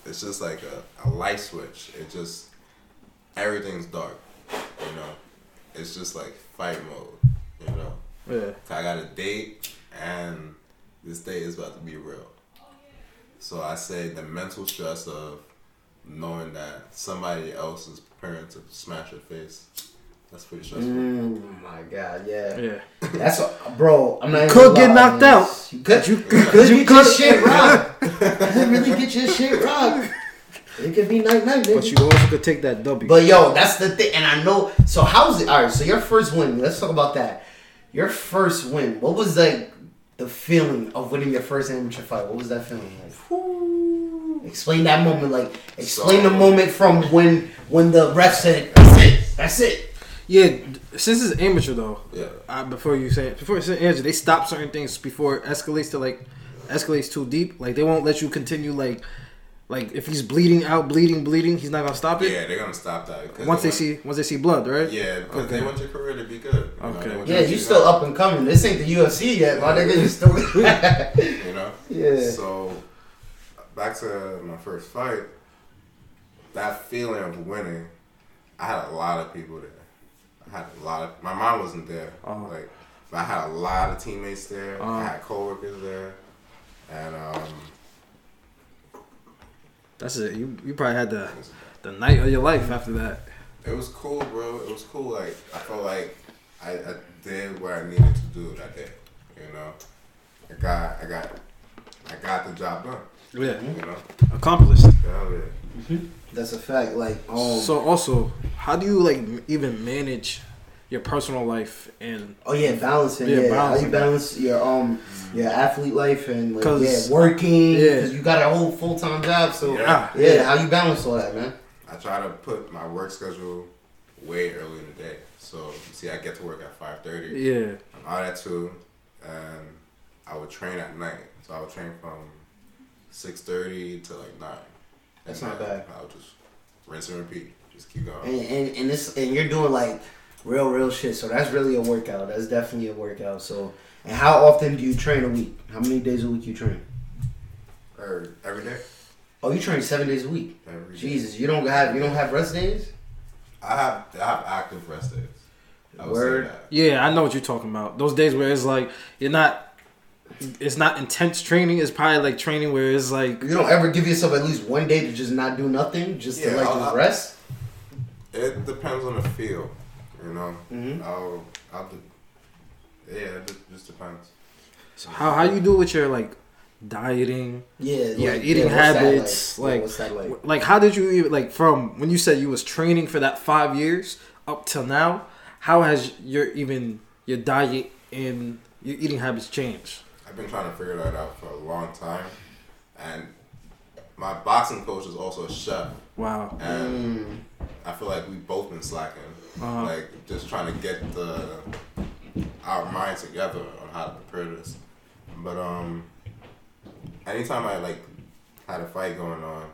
Speaker 3: it's just like a, a light switch. It just everything's dark. You know, it's just like fight mode. You know,
Speaker 2: Yeah.
Speaker 3: I got a date, and this date is about to be real. So I say the mental stress of knowing that somebody else is preparing to smash your face. That's pretty stressful.
Speaker 1: Mm, my God, yeah.
Speaker 2: Yeah.
Speaker 1: That's a, bro. I'm not. even
Speaker 2: could get knocked out.
Speaker 1: You could. You
Speaker 2: You
Speaker 1: could,
Speaker 2: could- you
Speaker 1: get your shit rocked. you could really get your shit rocked. It could be night night,
Speaker 2: But you also could take that W.
Speaker 1: But yo, that's the thing, and I know. So how's it? All right. So your first win. Let's talk about that. Your first win. What was like the feeling of winning your first amateur fight? What was that feeling like? Explain that moment. Like explain
Speaker 3: So-
Speaker 1: the moment from when when the ref said, "That's it. That's it."
Speaker 2: yeah. Since it's amateur though,
Speaker 3: Yeah.
Speaker 2: uh, before you say it, before you say amateur, they stop certain things before it escalates to like escalates too deep. Like they won't let you continue. Like like if he's bleeding out, bleeding, bleeding, he's not gonna stop it.
Speaker 3: Yeah, they're gonna stop that. 'cause
Speaker 2: Once they
Speaker 3: want-
Speaker 2: see once they see blood, right?
Speaker 3: Yeah, because
Speaker 2: Okay.
Speaker 3: they want your career to be good. you know,
Speaker 2: Okay.
Speaker 3: they want
Speaker 1: Yeah,
Speaker 3: you to
Speaker 1: you
Speaker 3: be
Speaker 1: still up and coming. This ain't the UFC yet, my nigga. You still.
Speaker 3: You know.
Speaker 1: yeah.
Speaker 3: So, back to my first fight. That feeling of winning, I had a lot of people there. I had a lot of. My mom wasn't there.
Speaker 2: Uh-huh.
Speaker 3: Like, but I had a lot of teammates there.
Speaker 2: Uh-huh.
Speaker 3: I had coworkers there, and um,
Speaker 2: That's it. You you probably had the the night of your life after that.
Speaker 3: it was cool, bro. It was cool. Like I felt like I, I did what I needed to do that day. You know, I got I got I got the job done.
Speaker 2: Yeah.
Speaker 3: You know,
Speaker 2: Accomplished.
Speaker 3: hell yeah.
Speaker 1: That's a fact. Like, um,
Speaker 2: So also, how do you like even manage your personal life and
Speaker 1: oh yeah, balancing.
Speaker 2: Yeah,
Speaker 1: Yeah, how you balance your um your athlete life and like
Speaker 2: 'Cause-
Speaker 1: yeah working.
Speaker 2: yeah.
Speaker 1: because you got a whole full time job. So
Speaker 3: Yeah.
Speaker 1: yeah. how you balance all that, man?
Speaker 3: I try to put my work schedule way early in the day. So you see, I get to work at five thirty.
Speaker 2: yeah?
Speaker 3: I'm out at two, and I would train at night. So I would train from six thirty to like nine.
Speaker 1: That's
Speaker 3: And
Speaker 1: not
Speaker 3: then
Speaker 1: bad.
Speaker 3: I would just rinse and repeat. Just keep going.
Speaker 1: And and and this and you're doing like real real shit. So that's really a workout. That's definitely a workout. So and how often do you train a week? How many days a week you train?
Speaker 3: Or every day.
Speaker 1: Oh, you train seven days a week.
Speaker 3: Every day.
Speaker 1: Jesus, you don't have you don't have rest days.
Speaker 3: I have I have active rest days. I
Speaker 1: Word.
Speaker 3: say that.
Speaker 2: Yeah, I know what you're talking about. Those days where it's like you're not, it's not intense training. It's probably like training where it's like
Speaker 1: You don't ever give yourself at least one day to just not do nothing, just to like
Speaker 3: I'll-
Speaker 1: just
Speaker 3: I'll-
Speaker 1: rest.
Speaker 3: It depends on the field. You know.
Speaker 1: Mhm.
Speaker 3: I'll I'll do. Yeah, it just- just depends.
Speaker 2: so how how you do with your like dieting,
Speaker 1: Yeah,
Speaker 2: yeah,
Speaker 1: like,
Speaker 2: eating
Speaker 1: what's that
Speaker 2: habits,
Speaker 1: like, Yeah,
Speaker 2: like
Speaker 1: what's that like?
Speaker 2: like how did you even like from when you said you was training for that five years up till now? How has your even your diet and your eating habits changed?
Speaker 3: I've been trying to figure that out for a long time, and my boxing coach is also a chef,
Speaker 2: Wow.
Speaker 3: and
Speaker 1: Mm.
Speaker 3: I feel like we've both been slacking,
Speaker 2: Uh-huh.
Speaker 3: like just trying to get the our minds together on how to prepare this. But um, anytime I like had a fight going on,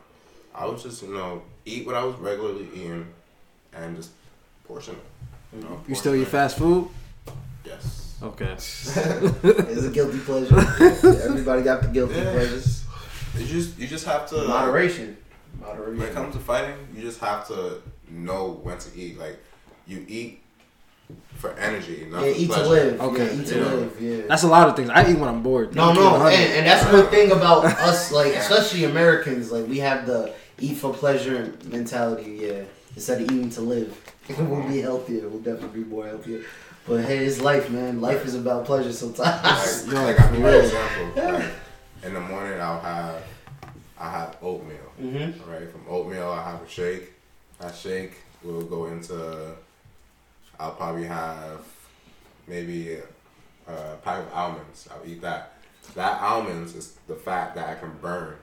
Speaker 3: I would just you know eat what I was regularly eating, and just portion it. You, know,
Speaker 2: You still eat fast food?
Speaker 3: Yes.
Speaker 2: Okay.
Speaker 1: It's a guilty pleasure. Everybody got the guilty
Speaker 3: Yeah.
Speaker 1: pleasures.
Speaker 3: You just you just have to
Speaker 1: Moderation. Moderation.
Speaker 3: When it comes to fighting, you just have to know when to eat. Like you eat for energy, not
Speaker 1: Yeah,
Speaker 3: for
Speaker 1: eat to live.
Speaker 2: Okay,
Speaker 1: Yeah, eat to
Speaker 3: yeah.
Speaker 1: live. Yeah.
Speaker 2: That's a lot of things. I eat when I'm bored.
Speaker 1: No,
Speaker 2: I'm
Speaker 1: no, and, and that's one thing about us, like especially Americans, like we have the eat for pleasure mentality. Yeah, instead of eating to live, we'll be healthier. We'll definitely be more healthier. But hey, it's life, man. Life is about pleasure sometimes.
Speaker 3: Like,
Speaker 2: Yo,
Speaker 3: like I
Speaker 2: for real.
Speaker 3: example. Like in the morning, I'll have I have oatmeal.
Speaker 1: Mm-hmm.
Speaker 3: Right from oatmeal, I have a shake. That shake We'll go into. I'll probably have maybe a, a pack of almonds. I'll eat that. That almonds is the fat that I can burn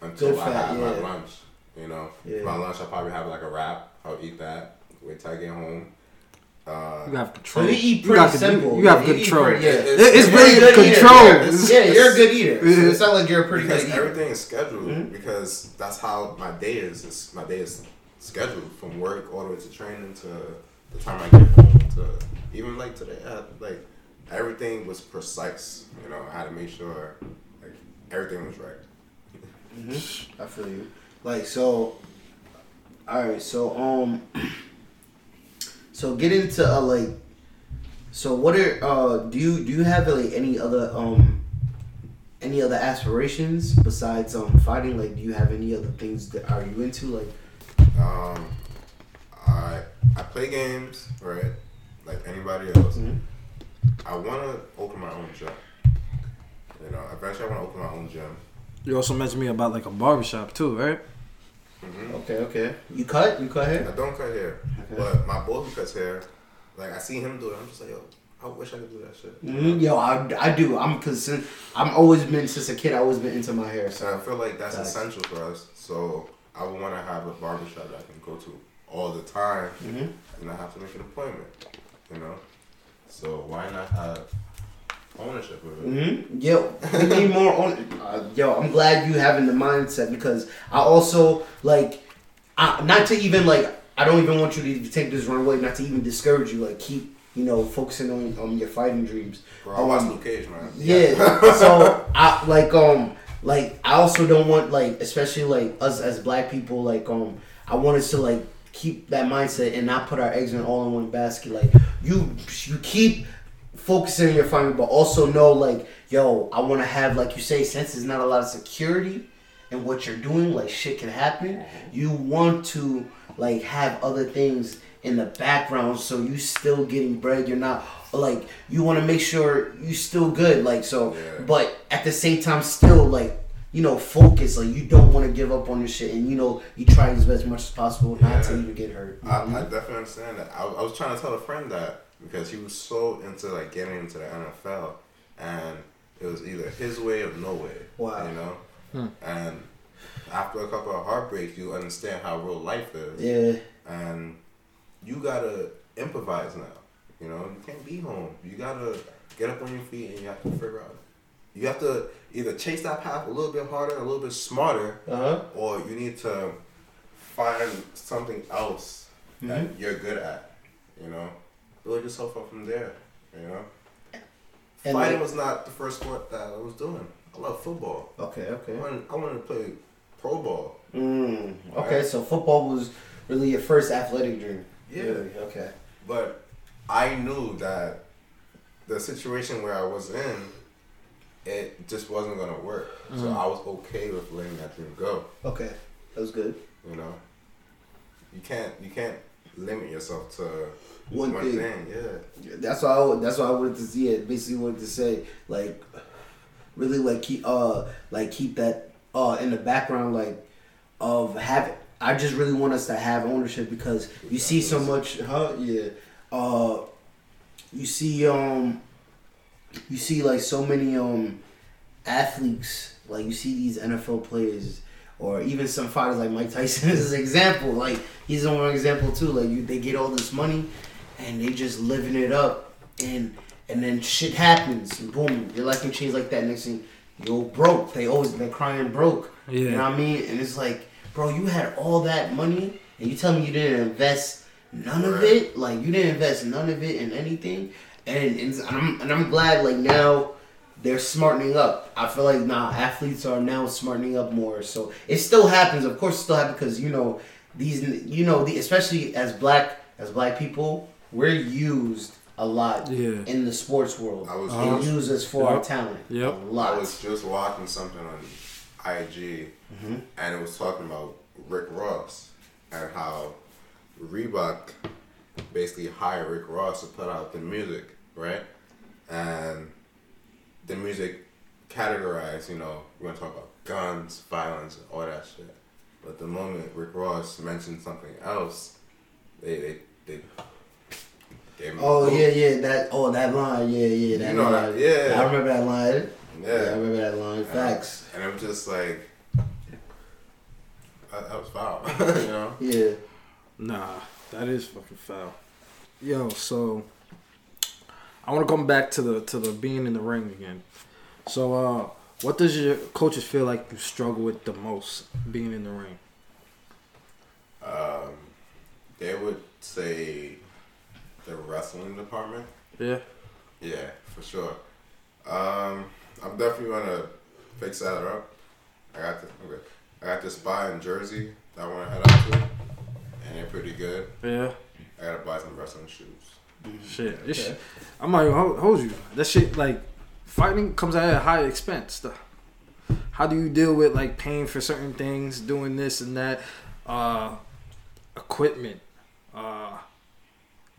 Speaker 3: until
Speaker 1: Good
Speaker 3: I
Speaker 1: fat,
Speaker 3: have my lunch. You know,
Speaker 1: Yeah.
Speaker 3: my lunch I'll probably have like a wrap. I'll eat that. Wait till I get home. Uh,
Speaker 2: You have control.
Speaker 1: you eat pretty
Speaker 2: got the-
Speaker 1: simple.
Speaker 2: You have
Speaker 1: Yeah, you eat
Speaker 2: control.
Speaker 1: pretty- yeah.
Speaker 2: It- it's
Speaker 3: Yeah,
Speaker 2: really
Speaker 1: you're good eater.
Speaker 2: control.
Speaker 3: Yeah, it's-
Speaker 1: Yeah, you're a good eater. So
Speaker 2: Yeah.
Speaker 1: it sounds like you're a pretty
Speaker 3: because
Speaker 1: good eater.
Speaker 3: everything is scheduled
Speaker 1: Mhm.
Speaker 3: because that's how my day is. It's, my day is scheduled from work all the way to training to the time I get home to even like today. I had, like everything was precise. You know, I had to make sure like everything was right.
Speaker 1: Mm-hmm. I feel you. Like so. All right. So um. So get into uh, like. So what are uh do you do you have like any other um. Any other aspirations besides um fighting? Like, do you have any other things that are you into? Like,
Speaker 3: Um, I I play games right like anybody else.
Speaker 1: Mhm.
Speaker 3: I want to open my own gym. You know, eventually I want to open my own gym.
Speaker 2: You also mentioned me about like a barbershop too, right?
Speaker 3: hmm
Speaker 1: okay, okay, you cut, you cut hair?
Speaker 3: I don't cut hair,
Speaker 1: Okay.
Speaker 3: but my boy who cuts hair, like I see him do it. I'm just like, yo, I wish I could do that shit.
Speaker 1: Mhm, Yo, I, I do. I'm concerned. I'm always been since a kid. I always been into my hair.
Speaker 3: So I feel like that's
Speaker 1: Facts.
Speaker 3: essential for us. So I would want to have a barbershop that I can go to all the time
Speaker 1: Mhm.
Speaker 3: and I have to make an appointment. You know. So why not have ownership of it?
Speaker 1: Mm-hmm. Yo, we need more on. Uh, yo, I'm glad you having the mindset because I also like, I, not to even like. I don't even want you to take this wrong way. Not to even discourage you. Like keep you know focusing on on your fighting dreams.
Speaker 3: Bro, I watch
Speaker 1: Um,
Speaker 3: Luke Cage, man.
Speaker 1: Yeah. so I like um like I also don't want like especially like us as black people like um I want us to like keep that mindset and not put our eggs in all in one basket. Like you you keep focusing on your family, but also know like yo I want to have like you say since there's not a lot of security in what you're doing, like shit can happen. Mm-hmm. You want to like have other things in the background so you still getting bread. You're not like you want to make sure you still good. Like so,
Speaker 3: Yeah.
Speaker 1: but at the same time still like you know focus. Like you don't want to give up on your shit, and you know you try as best much as possible not to even get hurt.
Speaker 3: I, I definitely understand that. I, I was trying to tell a friend that because he was so into like getting into the NFL, and it was either his way or no way.
Speaker 1: Wow.
Speaker 3: You know,
Speaker 2: Hmm.
Speaker 3: and after a couple of heartbreaks, you understand how real life is,
Speaker 1: yeah,
Speaker 3: and you gotta improvise now. You know, you can't be home. You gotta get up on your feet, and you have to figure out. You have to either chase that path a little bit harder, a little bit smarter,
Speaker 1: uh huh.
Speaker 3: or you need to find something else that
Speaker 1: Mhm.
Speaker 3: you're good at. You know, build yourself up from there. You know,
Speaker 1: And
Speaker 3: fighting
Speaker 1: like-
Speaker 3: was not the first sport that I was doing. I love football.
Speaker 1: Okay,
Speaker 3: I
Speaker 1: okay.
Speaker 3: wanted, I wanted to play pro ball.
Speaker 1: Mm, okay, so football was really your first athletic dream.
Speaker 3: Yeah.
Speaker 1: Really? Okay.
Speaker 3: But I knew that the situation where I was in, it just wasn't gonna work. So
Speaker 2: Mhm.
Speaker 3: I was okay with letting that dream go.
Speaker 1: Okay, that was good.
Speaker 3: You know, you can't you can't limit yourself to
Speaker 1: One
Speaker 3: one
Speaker 1: thing.
Speaker 3: thing. Yeah.
Speaker 1: That's why I, that's why I wanted to see it. Basically, wanted to say like, really like keep uh like keep that uh in the background like of having. I just really want us to have ownership because you see so much. Huh? Yeah. Uh, you see um, you see like so many um athletes like you see these NFL players or even some fighters like Mike Tyson is an example. Like he's one example too. Like you, they get all this money and they just living it up and and then shit happens and boom your life can change like that next thing you're broke they always they're crying broke Yeah. you know
Speaker 2: Yeah.
Speaker 1: what i mean and it's like bro you had all that money and you tell me you didn't invest none of it like you didn't invest none of it in anything and, and I'm, and I'm glad like now they're smartening up. I feel like now athletes are now smartening up more. So it still happens. Of course, it still happens because you know these. You know, the, especially as black as black people, we're used a lot
Speaker 2: Yeah.
Speaker 1: in the sports world.
Speaker 3: I was
Speaker 1: They
Speaker 2: Uh-huh.
Speaker 1: use us for our talent.
Speaker 2: Yep.
Speaker 1: A
Speaker 3: I
Speaker 1: lot.
Speaker 3: was just watching something on IG,
Speaker 1: Mhm.
Speaker 3: and it was talking about Rick Ross and how Reebok basically hired Rick Ross to put out the music, right? And the music categorized, you know, we're gonna talk about guns, violence, and all that shit. But the moment Rick Ross mentioned something else, they they they gave him.
Speaker 1: Oh
Speaker 3: boot.
Speaker 1: yeah, yeah, that oh that line, yeah, yeah, that
Speaker 3: You know
Speaker 1: line.
Speaker 3: that- yeah.
Speaker 1: I remember that line. Yeah, I remember that line. Facts.
Speaker 3: And it was just like that, that was foul, you know.
Speaker 1: Yeah.
Speaker 2: Nah, that is fucking foul. Yo, so I want to come back to the to the being in the ring again. So, uh, what does your coaches feel like you struggle with the most being in the ring?
Speaker 3: Um, they would say the wrestling department.
Speaker 2: Yeah.
Speaker 3: Yeah, for sure. Um, I'm definitely gonna fix that up. I got the okay. I got this spot in Jersey that I want to head out to, and they're pretty good.
Speaker 2: Yeah.
Speaker 3: I gotta buy some wrestling shoes.
Speaker 2: Shit.
Speaker 1: Okay.
Speaker 2: shit, I'm not even hold, hold you. That shit like fighting comes at a high expense. The- How do you deal with like paying for certain things, doing this and that, uh, equipment, uh,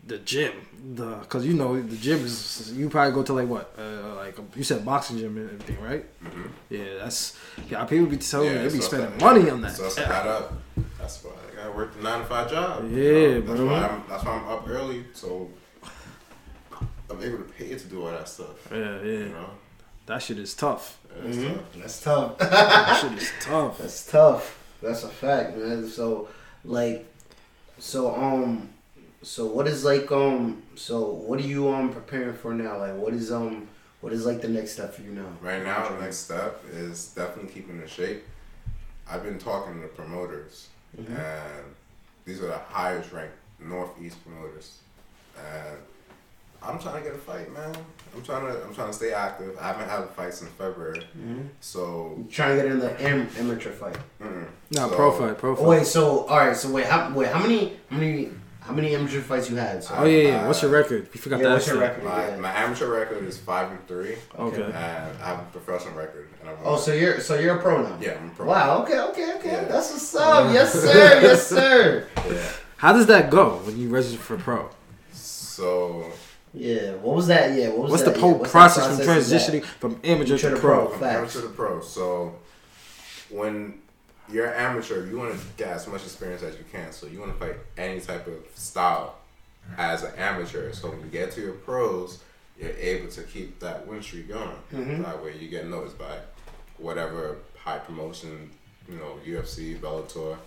Speaker 2: the gym, the because you know the gym is you probably go to like what uh, like you said boxing gym and everything right?
Speaker 3: Mm-hmm.
Speaker 2: Yeah, that's yeah. People be telling me they be spending
Speaker 3: that-
Speaker 2: money on that.
Speaker 3: So it's add up. That's why I gotta work the nine to five job. you
Speaker 2: Yeah,
Speaker 3: know? that's
Speaker 2: bro.
Speaker 3: why I'm that's why I'm up early so I'm able to pay it to do all that stuff.
Speaker 2: Yeah,
Speaker 3: You
Speaker 2: yeah.
Speaker 3: know,
Speaker 2: That shit is tough.
Speaker 3: It's
Speaker 1: Mhm.
Speaker 3: tough.
Speaker 1: That's tough.
Speaker 2: That shit is tough.
Speaker 1: That's tough. That's a fact, man. So, like, so um, so what is like um, so what are you um preparing for now? Like, what is um, what is like the next step for you now?
Speaker 3: Right now, the next step is definitely keeping in shape. I've been talking to promoters,
Speaker 1: Mhm.
Speaker 3: and these are the highest ranked Northeast promoters, and I'm trying to get a fight, man. I'm trying to I'm trying to stay active. I haven't had a fight since February,
Speaker 1: Mm-hmm.
Speaker 3: so
Speaker 1: Trying to get in the am- amateur fight.
Speaker 3: mm,
Speaker 2: Nah,
Speaker 3: So-
Speaker 2: pro fight, pro
Speaker 1: Oh,
Speaker 2: fight.
Speaker 1: wait, so all right, so wait, how wait how many how many how many amateur fights you had? So,
Speaker 2: Oh yeah, yeah. What's your record? You forgot
Speaker 1: yeah,
Speaker 2: that.
Speaker 1: what's your record?
Speaker 3: my
Speaker 1: Yeah.
Speaker 3: my amateur record is five and three,
Speaker 2: Okay.
Speaker 3: and I have a professional record. And I'm
Speaker 1: Oh, so you're so you're a pro now.
Speaker 3: yeah, I'm a pro.
Speaker 1: Wow. Okay. Okay. Okay.
Speaker 3: Yeah.
Speaker 1: That's what's up. yes, sir. Yes, sir.
Speaker 3: Yeah.
Speaker 2: How does that go when you register for pro?
Speaker 3: So
Speaker 1: Yeah. What was that? Yeah. What was
Speaker 2: What's
Speaker 1: that?
Speaker 2: the whole
Speaker 1: yeah, what's that
Speaker 2: process from
Speaker 1: of
Speaker 2: transitioning from amateur
Speaker 1: To
Speaker 2: to
Speaker 1: the
Speaker 2: pro?
Speaker 1: pro.
Speaker 3: I'm amateur to pro. So when you're an amateur, you want to get as much experience as you can. So you want to fight any type of style as an amateur. So when you get to your pros, you're able to keep that win streak going.
Speaker 1: Mhm.
Speaker 3: That way you get noticed by whatever high promotion, you know, UFC, Bellator.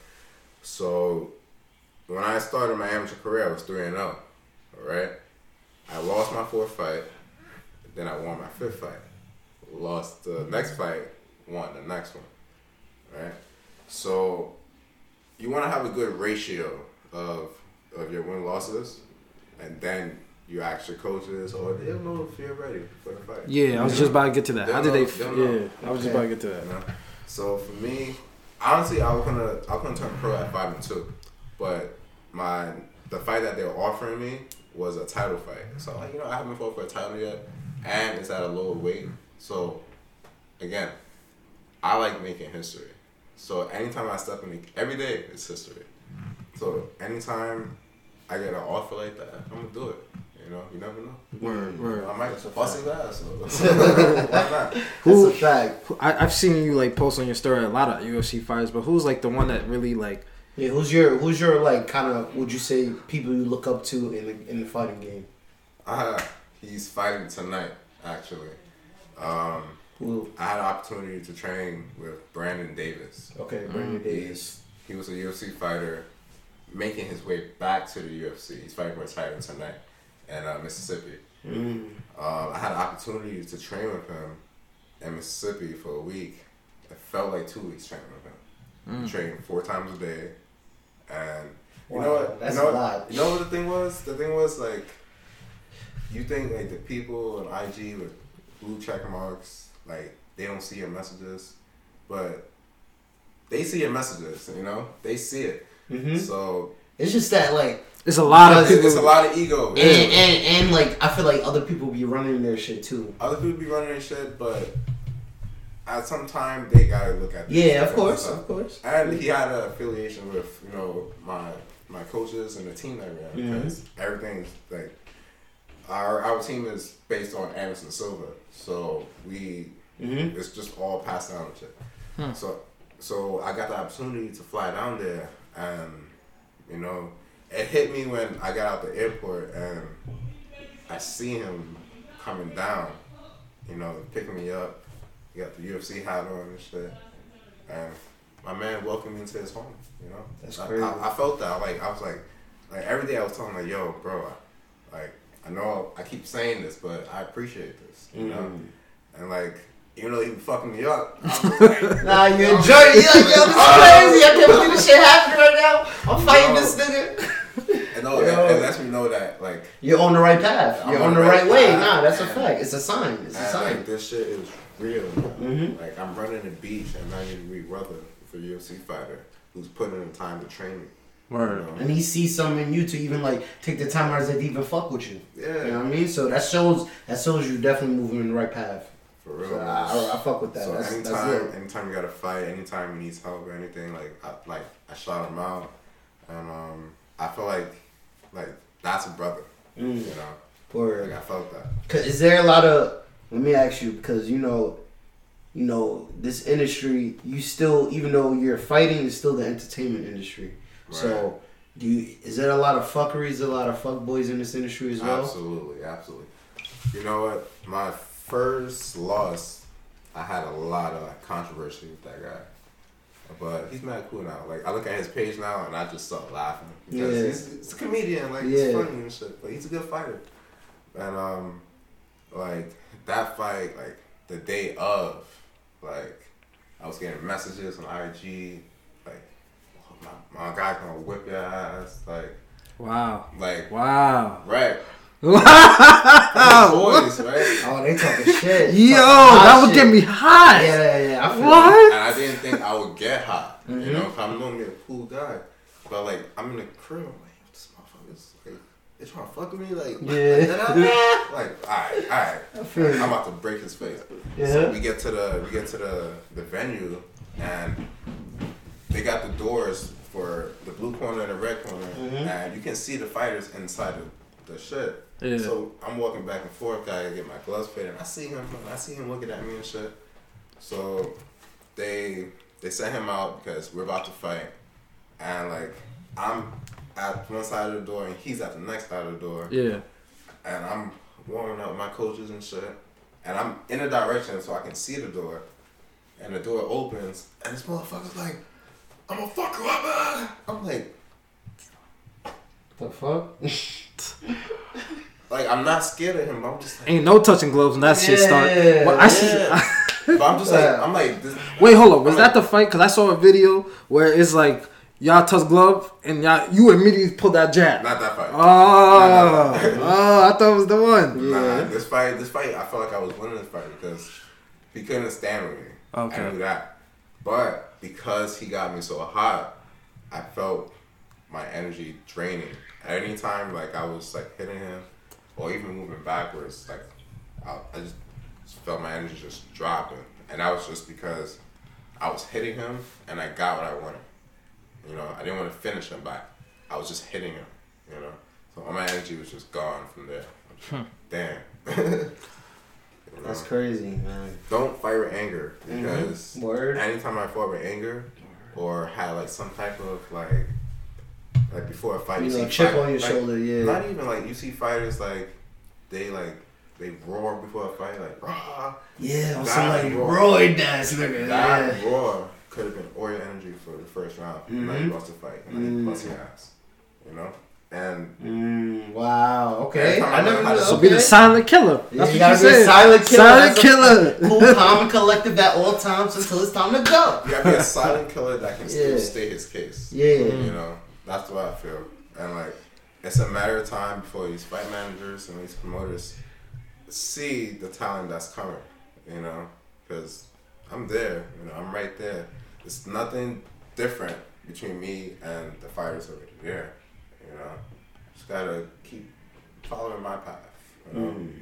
Speaker 3: So when I started my amateur career, I was three and zero. All right, I lost my fourth fight. Then I won my fifth fight. Lost the mm-hmm. next fight, won the next one. Right? So you want to have a good ratio of of your win losses, and then you ask your coaches, or they'll know if you're ready for the fight.
Speaker 2: Yeah, I was just about to get to that. How did they?
Speaker 3: They'll know, they'll know.
Speaker 2: Yeah, I was just about to get to that.
Speaker 3: You know? So for me, honestly, I was gonna I was gonna turn pro at five and two, but my the fight that they were offering me was a title fight. So like you know I haven't fought for a title yet, and it's at a lower weight. So again, I like making history. So anytime I step in, the, every day it's history. So anytime I get an offer like that, I'm gonna do it. You know, you never know.
Speaker 2: Word, word.
Speaker 3: I might
Speaker 1: That's a
Speaker 3: bust his ass. So. Why not?
Speaker 2: Who-
Speaker 1: That's a fact.
Speaker 2: I, I've seen you like post on your story a lot of UFC fighters, but who's like the one that really like?
Speaker 1: Yeah. Who's your Who's your like kind of Would you say people you look up to in the in the fighting game?
Speaker 3: Uh, he's fighting tonight, actually. Um,
Speaker 1: Who?
Speaker 3: I had an opportunity to train with Brandon Davis.
Speaker 1: Okay, Brandon
Speaker 2: Mm.
Speaker 1: Davis.
Speaker 3: He was a UFC fighter making his way back to the UFC. He's fighting for a title tonight in uh, Mississippi.
Speaker 1: Mm.
Speaker 3: Um, I had an opportunity to train with him in Mississippi for a week. It felt like two weeks training with him.
Speaker 2: Mm.
Speaker 3: Trained four times a day. And you
Speaker 1: Wow,
Speaker 3: know what?
Speaker 1: that's
Speaker 3: you know
Speaker 1: a
Speaker 3: what-
Speaker 1: lot.
Speaker 3: You know what the thing was? The thing was like, you think like the people on IG with blue check marks, like they don't see your messages, but they see your messages. You know, they see it.
Speaker 1: hmm
Speaker 3: So
Speaker 1: It's just that like,
Speaker 2: It's a lot of people.
Speaker 3: it's a lot of ego.
Speaker 1: and, and and like I feel like other people be running their shit too.
Speaker 3: Other people be running their shit, but at some time they gotta look at. this
Speaker 1: Yeah, of course, of course.
Speaker 3: And he had an affiliation with you know my my coaches and the team that we have
Speaker 1: Mhm.
Speaker 3: because everything's like our our team is based on Anderson Silva, so we
Speaker 1: Mm-hmm.
Speaker 3: it's just all passed down and shit.
Speaker 2: Hmm.
Speaker 3: So so I got the opportunity to fly down there, and you know it hit me when I got out the airport and I see him coming down, you know, picking me up. He got the UFC hat on and shit, and my man welcomed me into his home. You know,
Speaker 1: That's
Speaker 3: I-
Speaker 1: crazy.
Speaker 3: I, I felt that. Like I was like, like every day I was telling him, like, yo, bro, like I know I keep saying this, but I appreciate this. You know,
Speaker 1: Mm-hmm.
Speaker 3: and like. Even though he was fucking me up, I like,
Speaker 1: Nah, you enjoy it. You're like, yo, this is crazy. I can't believe this shit happened right now. I'm fighting
Speaker 3: No.
Speaker 1: this nigga.
Speaker 3: and, no,
Speaker 1: Yo.
Speaker 3: and, and lets me know that like
Speaker 1: You're on the right path.
Speaker 3: I'm
Speaker 1: You're
Speaker 3: on
Speaker 1: on
Speaker 3: the
Speaker 1: right way. Nah, that's a fact. It's a sign. It's a sign.
Speaker 3: like this shit is real.
Speaker 1: Mhm.
Speaker 3: Like I'm running the beach and I need to be brother for a UFC fighter who's putting in the time to train me. You
Speaker 2: Word.
Speaker 3: know?
Speaker 1: And he sees something in you to even like take the time out of to even fuck with you.
Speaker 3: Yeah,
Speaker 1: You know what I mean? So that shows that shows you definitely moving in the right path.
Speaker 3: for real.
Speaker 1: So. I, I, I fuck with that.
Speaker 3: so
Speaker 1: that's,
Speaker 3: anytime,
Speaker 1: that's
Speaker 3: anytime you got to fight, anytime he needs help or anything, like I, like I shot him out, and um, I feel like like that's a brother.
Speaker 1: Mm,
Speaker 3: You know,
Speaker 1: word.
Speaker 3: like I felt that.
Speaker 1: Cause is there a lot of? Let me ask you because you know, you know this industry. You still, even though you're fighting, is still the entertainment industry. Right. So, do you? Is there a lot of fuckeries, a lot of fuck boys in this industry as well?
Speaker 3: Absolutely, absolutely. You know what? My first loss, I had a lot of controversy with that guy. But he's mad cool now. Like I look at his page now and I just start laughing because
Speaker 1: Yeah.
Speaker 3: he's, he's a comedian. Like
Speaker 1: Yeah.
Speaker 3: he's funny and shit. But he's a good fighter. And um, like that fight, like the day of, like I was getting messages on IG, like my, my guy's gonna whip your ass, like
Speaker 2: Wow.
Speaker 3: like
Speaker 2: Wow.
Speaker 3: right.
Speaker 2: Wow.
Speaker 3: boys, right?
Speaker 1: Oh, they talking shit.
Speaker 2: Yo,
Speaker 1: Talking
Speaker 2: that would
Speaker 1: shit.
Speaker 2: get me hot.
Speaker 1: Yeah, yeah, yeah. I feel
Speaker 2: What?
Speaker 3: And I didn't think I would get hot. You
Speaker 1: know, mm-hmm.
Speaker 3: know, 'cause I'm normally a cool guy. But like, I'm in the crib, I'm like, this motherfucker's like, they trying to fuck with me? Like,
Speaker 1: Yeah.
Speaker 3: like, alright, alright.
Speaker 1: I feel you.
Speaker 3: I'm about to break his face.
Speaker 1: Yeah.
Speaker 3: So we get to the we get to the, the venue and they got the doors for the blue corner and the red corner
Speaker 1: Mhm.
Speaker 3: and you can see the fighters inside of the shit.
Speaker 2: Yeah.
Speaker 3: So I'm walking back and forth, gotta get my gloves fitted. And I see him, I see him looking at me and shit. So they they sent him out because we're about to fight, and like I'm at one side of the door and he's at the next side of the door,
Speaker 2: Yeah.
Speaker 3: and I'm warming up my coaches and shit, and I'm in a direction so I can see the door, and the door opens, and this motherfucker's like, "I'm gonna fuck you up," man." I'm like.
Speaker 1: The fuck?
Speaker 3: Like I'm not scared of him. but I'm just like,
Speaker 2: Ain't no touching gloves when that shit start. Well, I see.
Speaker 3: yeah. but I'm just like, I'm like, this,
Speaker 2: Wait, hold up. Was
Speaker 3: I'm
Speaker 2: that
Speaker 3: like,
Speaker 2: the fight? Cause I saw a video where it's like y'all touch glove and y'all you immediately pull that jab.
Speaker 3: Not that fight.
Speaker 2: Oh,
Speaker 3: that fight.
Speaker 2: oh, I thought it was the one.
Speaker 3: Nah,
Speaker 1: Yeah.
Speaker 3: this fight, this fight, I felt like I was winning this fight because he couldn't stand with me.
Speaker 2: Okay.
Speaker 3: I knew that. But because he got me so hot, I felt my energy draining. At any time, like I was like hitting him, or even moving backwards, like I, I just felt my energy just dropping, and that was just because I was hitting him and I got what I wanted. You know, I didn't want to finish him but I was just hitting him. You know, so all my energy was just gone from there. I'm just Damn. You know?
Speaker 1: That's crazy, man.
Speaker 3: Don't fight with anger
Speaker 1: Mhm.
Speaker 3: because
Speaker 1: Word.
Speaker 3: anytime I fought with anger or had like some type of like like before a fight,
Speaker 1: You
Speaker 3: you,
Speaker 1: know,
Speaker 3: see
Speaker 1: chip
Speaker 3: fight-
Speaker 1: on your
Speaker 3: like,
Speaker 1: shoulder, yeah.
Speaker 3: Not even like you see fighters like they like they roar before a fight like rah.
Speaker 1: Yeah, on
Speaker 3: That
Speaker 1: some like
Speaker 3: roar.
Speaker 1: Roy ass nigga.
Speaker 3: That
Speaker 1: Yeah.
Speaker 3: roar could have been all your energy for the first round. And now you
Speaker 1: Mhm.
Speaker 3: lost the fight. And now you
Speaker 1: Mm.
Speaker 3: bust your ass. You know? And
Speaker 1: Mm, wow. Okay.
Speaker 3: Every
Speaker 1: I
Speaker 3: I
Speaker 1: never
Speaker 3: learn
Speaker 1: knew.
Speaker 3: how to-
Speaker 2: So be the silent killer.
Speaker 1: Yeah,
Speaker 2: That's
Speaker 1: you
Speaker 2: what
Speaker 1: gotta
Speaker 2: you
Speaker 1: be a
Speaker 2: said.
Speaker 1: silent killer.
Speaker 2: Silent killer.
Speaker 1: a Cool, calm, and collective at all times until it's time to go.
Speaker 3: you gotta be a silent killer that can still
Speaker 1: Yeah.
Speaker 3: stay his case.
Speaker 1: Yeah.
Speaker 3: You know, that's what I feel. And like, it's a matter of time before these fight managers and these promoters see the talent that's coming. You know, because I'm there. You know, I'm right there. It's nothing different between me and the fighters already there. You know, just gotta keep following my path. You know?
Speaker 1: Mm.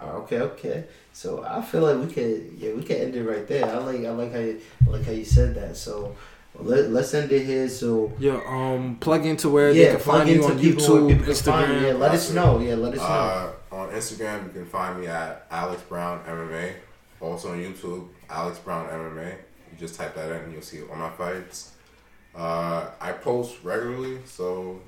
Speaker 1: Okay, okay. So I feel like we could, yeah, we could end it right there. I like, I like how you, I like how you said that. So, Let, let's end it here. So
Speaker 2: Yeah, um, plug into where
Speaker 1: yeah,
Speaker 2: they can
Speaker 1: plug
Speaker 2: find you
Speaker 1: into
Speaker 2: on
Speaker 1: people
Speaker 2: YouTube,
Speaker 1: people can find.
Speaker 2: Instagram.
Speaker 1: Yeah, let us know. Yeah, let us know.
Speaker 3: Uh, on Instagram, you can find me at Alex Brown MMA. Also on YouTube, Alex Brown MMA. You just type that in and you'll see all my fights. Uh, I post regularly, so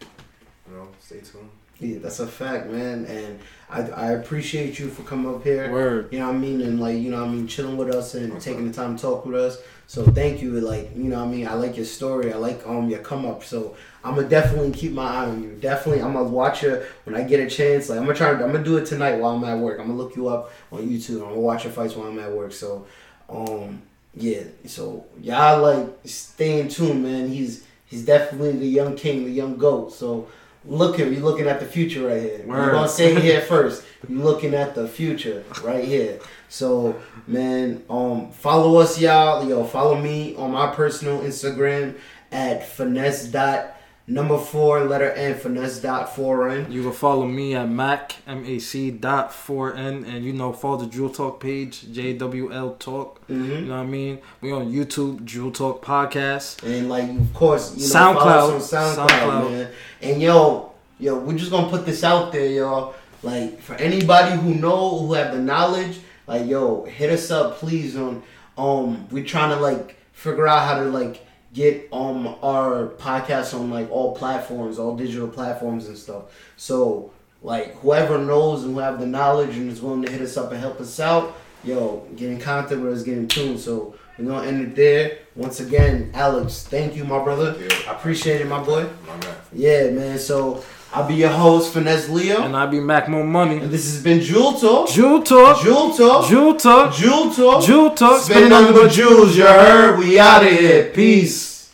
Speaker 3: you know, stay tuned.
Speaker 1: Yeah, that's a fact, man. And I, I appreciate you for coming up here.
Speaker 2: Word.
Speaker 1: You know what I mean? And like, you know what I mean, chilling with us and taking the time to talk with us. So thank you. Like, you know what I mean? I like your story. I like um your come up. So I'm gonna definitely keep my eye on you. Definitely I'm gonna watch you when I get a chance. Like I'm gonna try I'm gonna do it tonight while I'm at work. I'm gonna look you up on YouTube. I'm gonna watch your fights while I'm at work. So um yeah, so y'all like stay in tune, man. He's he's definitely the young king, the young goat. So look him, you're looking at the future right here. We're gonna say here first. You're looking at the future right here. So man, um follow us y'all. Yo, follow me on my personal Instagram at finesse dot number four letter N finesse dot four N.
Speaker 2: You can follow me at Mac M A C dot four N and you know follow the Jewel Talk page J W L Talk. You
Speaker 1: Mm-hmm.
Speaker 2: know what I mean? We on YouTube Jewel Talk Podcast.
Speaker 1: And like of course, you know,
Speaker 2: SoundCloud.
Speaker 1: follow us on SoundCloud,
Speaker 2: SoundCloud.
Speaker 1: man. And yo, yo, we're just gonna put this out there, y'all. Like for anybody who know, who have the knowledge, like yo, hit us up, please. On um, we're trying to like figure out how to like get um our podcast on like all platforms, all digital platforms and stuff. So like whoever knows and who have the knowledge and is willing to hit us up and help us out, yo, get in contact with us, get in tune. So we're gonna end it there. Once again, Alex, thank you, my brother.
Speaker 3: Thank.
Speaker 1: I appreciate it, my boy.
Speaker 3: My man.
Speaker 1: Yeah, man. So I'll be your host, Finesse Leo.
Speaker 2: And I'll be Mac More Money.
Speaker 1: And this has been Jewel Talk.
Speaker 2: Jewel Talk.
Speaker 1: Jewel Talk.
Speaker 2: Jewel Talk.
Speaker 1: Jewel Talk.
Speaker 2: Jewel Talk.
Speaker 1: Spend nothing but jewels, you heard? We out of here. Peace.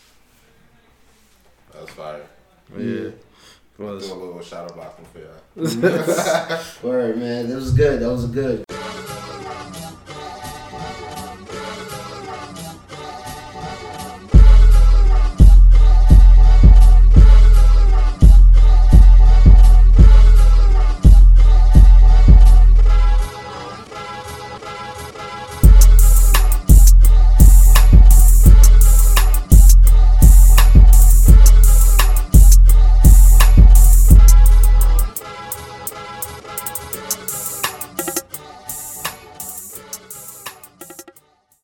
Speaker 3: That was fire.
Speaker 2: Yeah.
Speaker 3: Do a little shadow boxing for y'all.
Speaker 1: Word, man. That was good. That was good.